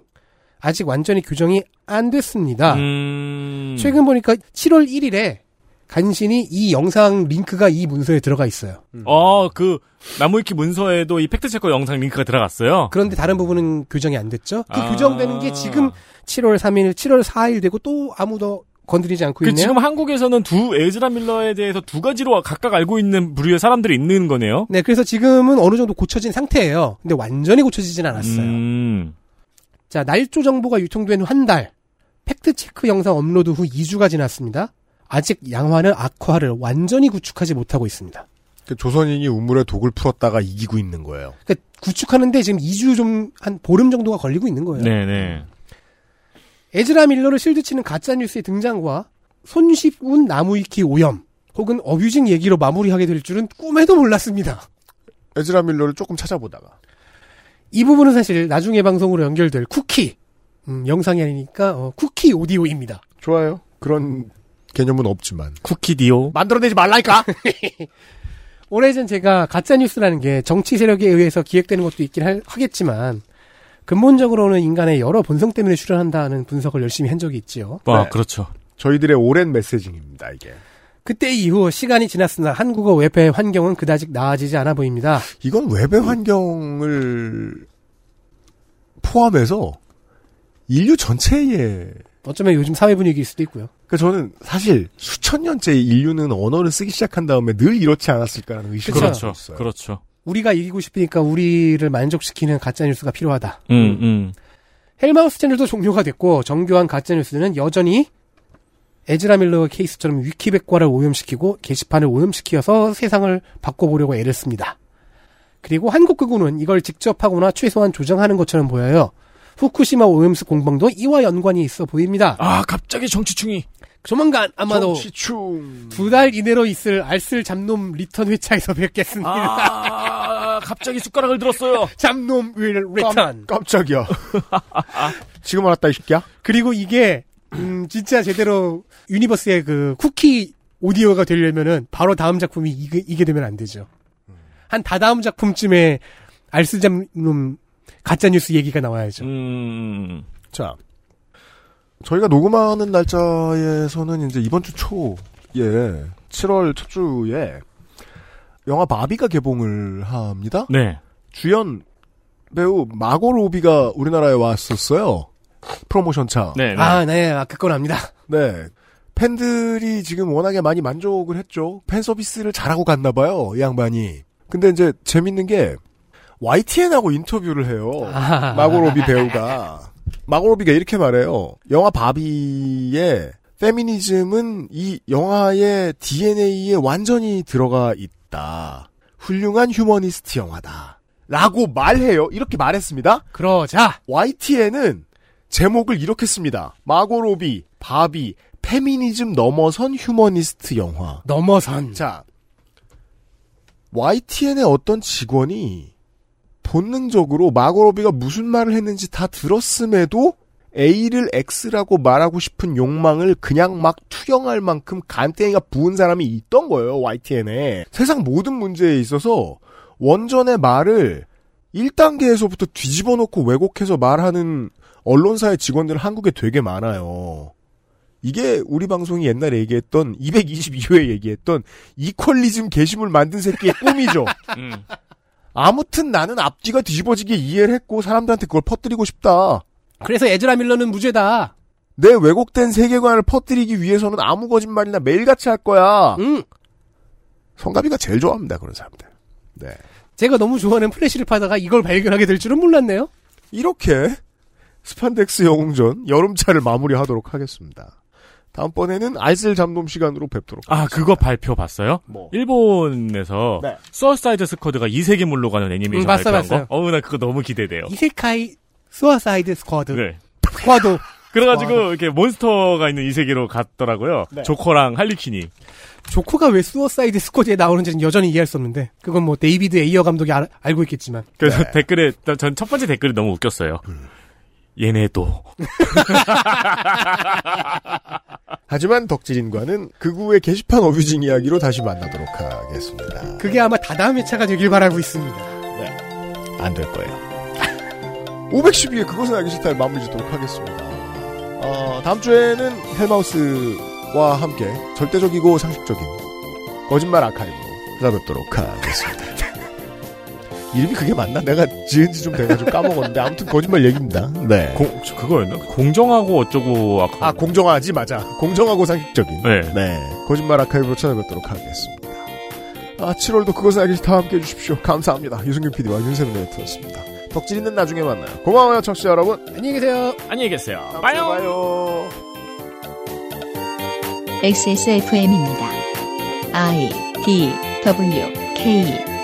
아직 완전히 교정이 안 됐습니다. 음. 최근 보니까 7월 1일에 간신히 이 영상 링크가 이 문서에 들어가 있어요. 어, 그, 나무위키 문서에도 이 팩트체크 영상 링크가 들어갔어요. 그런데 다른 부분은 교정이 안 됐죠. 그 아. 교정되는 게 지금 7월 3일, 7월 4일 되고 또 아무도 건드리지 않고 그 있네요. 지금 한국에서는 두 에즈라 밀러에 대해서 두 가지로 각각 알고 있는 부류의 사람들이 있는 거네요. 네, 그래서 지금은 어느 정도 고쳐진 상태예요. 근데 완전히 고쳐지진 않았어요. 음. 자, 날조 정보가 유통된 후 한 달, 팩트 체크 영상 업로드 후 2주가 지났습니다. 아직 양화는 악화를 완전히 구축하지 못하고 있습니다. 그 조선인이 우물에 독을 풀었다가 이기고 있는 거예요. 그러니까 구축하는데 지금 2주 좀, 한 보름 정도가 걸리고 있는 거예요. 네네. 에즈라 밀러를 실드치는 가짜뉴스의 등장과 손쉽운 나무위키 오염, 혹은 어뷰징 얘기로 마무리하게 될 줄은 꿈에도 몰랐습니다. 에즈라 밀러를 조금 찾아보다가. 이 부분은 사실 나중에 방송으로 연결될 쿠키, 음, 영상이 아니니까 어, 쿠키 오디오입니다. 좋아요. 그런 개념은 없지만. 쿠키디오. 만들어내지 말라니까! *laughs* 오래전 제가 가짜뉴스라는 게 정치 세력에 의해서 기획되는 것도 있긴 할- 하겠지만 근본적으로는 인간의 여러 본성 때문에 출현한다는 분석을 열심히 한 적이 있지요. 아, 네. 그렇죠. 저희들의 오랜 메시징입니다, 이게. 그때 이후 시간이 지났으나 한국어 웹의 환경은 그다지 나아지지 않아 보입니다. 이건 웹의 환경을 포함해서 인류 전체에 어쩌면 요즘 사회 분위기일 수도 있고요. 그 저는 사실 수천 년째 인류는 언어를 쓰기 시작한 다음에 늘 이렇지 않았을까라는 의심이 그렇죠. 있어요. 그렇죠. 우리가 이기고 싶으니까 우리를 만족시키는 가짜뉴스가 필요하다. 음, 음. 헬마우스 채널도 종료가 됐고 정교한 가짜뉴스는 여전히 에즈라 밀러 케이스처럼 위키백과를 오염시키고 게시판을 오염시켜서 세상을 바꿔보려고 애를 씁니다. 그리고 한국 극우는 이걸 직접 하거나 최소한 조정하는 것처럼 보여요. 후쿠시마 오염수 공방도 이와 연관이 있어 보입니다. 아, 갑자기 정치충이. 조만간 아마도. 두 달 이내로 있을 알쓸 잡놈 리턴 회차에서 뵙겠습니다. 아, 갑자기 숟가락을 들었어요. *laughs* 잡놈 will return. 깜짝이야. *laughs* 지금 알았다, 이 새끼야? 그리고 이게 음, 진짜 제대로 유니버스의 그 쿠키 오디오가 되려면은 바로 다음 작품이 이게, 이게 되면 안 되죠. 한 다다음 작품쯤에 알쓸잡놈 가짜뉴스 얘기가 나와야죠. 음. 자, 저희가 녹음하는 날짜에서는 이제 이번 주 초에 7월 첫 주에 영화 바비가 개봉을 합니다. 네. 주연 배우 마고 로비가 우리나라에 왔었어요. 프로모션 차. 네, 네. 아, 네, 아, 그건 압니다. 네. 팬들이 지금 워낙에 많이 만족을 했죠. 팬 서비스를 잘하고 갔나 봐요, 이 양반이. 근데 이제 재밌는 게 YTN하고 인터뷰를 해요. 아. 마고 로비 배우가. 마고 로비가 이렇게 말해요. 영화 바비의 페미니즘은 이 영화의 DNA에 완전히 들어가 있다. 훌륭한 휴머니스트 영화다. 라고 말해요. 이렇게 말했습니다. 그러자 YTN은 제목을 이렇게 씁니다. 마고 로비, 바비, 페미니즘 넘어선 휴머니스트 영화. 넘어선. 자, YTN의 어떤 직원이 본능적으로 마고로비가 무슨 말을 했는지 다 들었음에도 A를 X라고 말하고 싶은 욕망을 그냥 막 투영할 만큼 간땡이가 부은 사람이 있던 거예요, YTN에. 세상 모든 문제에 있어서 원전의 말을 1단계에서부터 뒤집어 놓고 왜곡해서 말하는 언론사의 직원들 한국에 되게 많아요. 이게 우리 방송이 옛날에 얘기했던 222호에 얘기했던 이퀄리즘 게시물 만든 새끼의 꿈이죠. *laughs* 음. 아무튼 나는 앞뒤가 뒤집어지게 이해를 했고 사람들한테 그걸 퍼뜨리고 싶다. 그래서 에즈라 밀러는 무죄다. 내 왜곡된 세계관을 퍼뜨리기 위해서는 아무 거짓말이나 매일같이 할 거야. 응. 성갑이가 제일 좋아합니다 그런 사람들. 네. 제가 너무 좋아하는 플래시를 파다가 이걸 발견하게 될 줄은 몰랐네요. 이렇게 스판덱스 영웅전 여름차를 마무리하도록 하겠습니다. 다음번에는 알쓸 잡놈 시간으로 뵙도록. 아, 그거 발표 봤어요? 뭐. 일본에서 네. 수어사이드 스쿼드가 이세계물로 가는 애니메이션 음, 봤어요, 발표한 봤어요. 거? 어우, 나 그거 너무 기대돼요. 異世界 수어사이드 스쿼드. 네. 스쿼드. *laughs* 그래가지고 스쿼드. 이렇게 몬스터가 있는 이 세계로 갔더라고요. 네. 조커랑 할리퀸이. 조커가 왜 수어사이드 스쿼드에 나오는지는 여전히 이해할 수 없는데 그건 뭐 데이비드 에이어 감독이 알, 알고 있겠지만 그래서 네. 댓글에 전 첫 번째 댓글이 너무 웃겼어요. 음. 얘네도 *laughs* 하지만 덕질인과는 극우의 게시판 어뷰징 이야기로 다시 만나도록 하겠습니다. 그게 아마 다다음 회차가 되길 바라고 있습니다. 안될 거예요. *laughs* 512회 그것은 알기 싫다를 마무리 짓도록 하겠습니다. 어, 다음 주에는 헬마우스와 함께 절대적이고 상식적인 거짓말 아카이브로 찾아뵙도록 하겠습니다. *laughs* 이름이 그게 맞나? 내가 지은 지 좀 돼가지고 까먹었는데 아무튼 거짓말 얘기입니다. 네. 공, 저 그거였나? 공정하고 어쩌고 아까 아 공정하지 맞아. 공정하고 상식적인. 네. 거짓말 아카이브로 찾아뵙도록 하겠습니다. 아 7월도 그것은 알기 싫다 함께 해 주십시오. 감사합니다. 유승균 PD와 윤세민 에디터였습니다. 덕질 있는 나중에 만나요. 고마워요 청취자 여러분. 안녕히 계세요. 안녕히 계세요. 빠요. 봐요. XSFM입니다. I D W K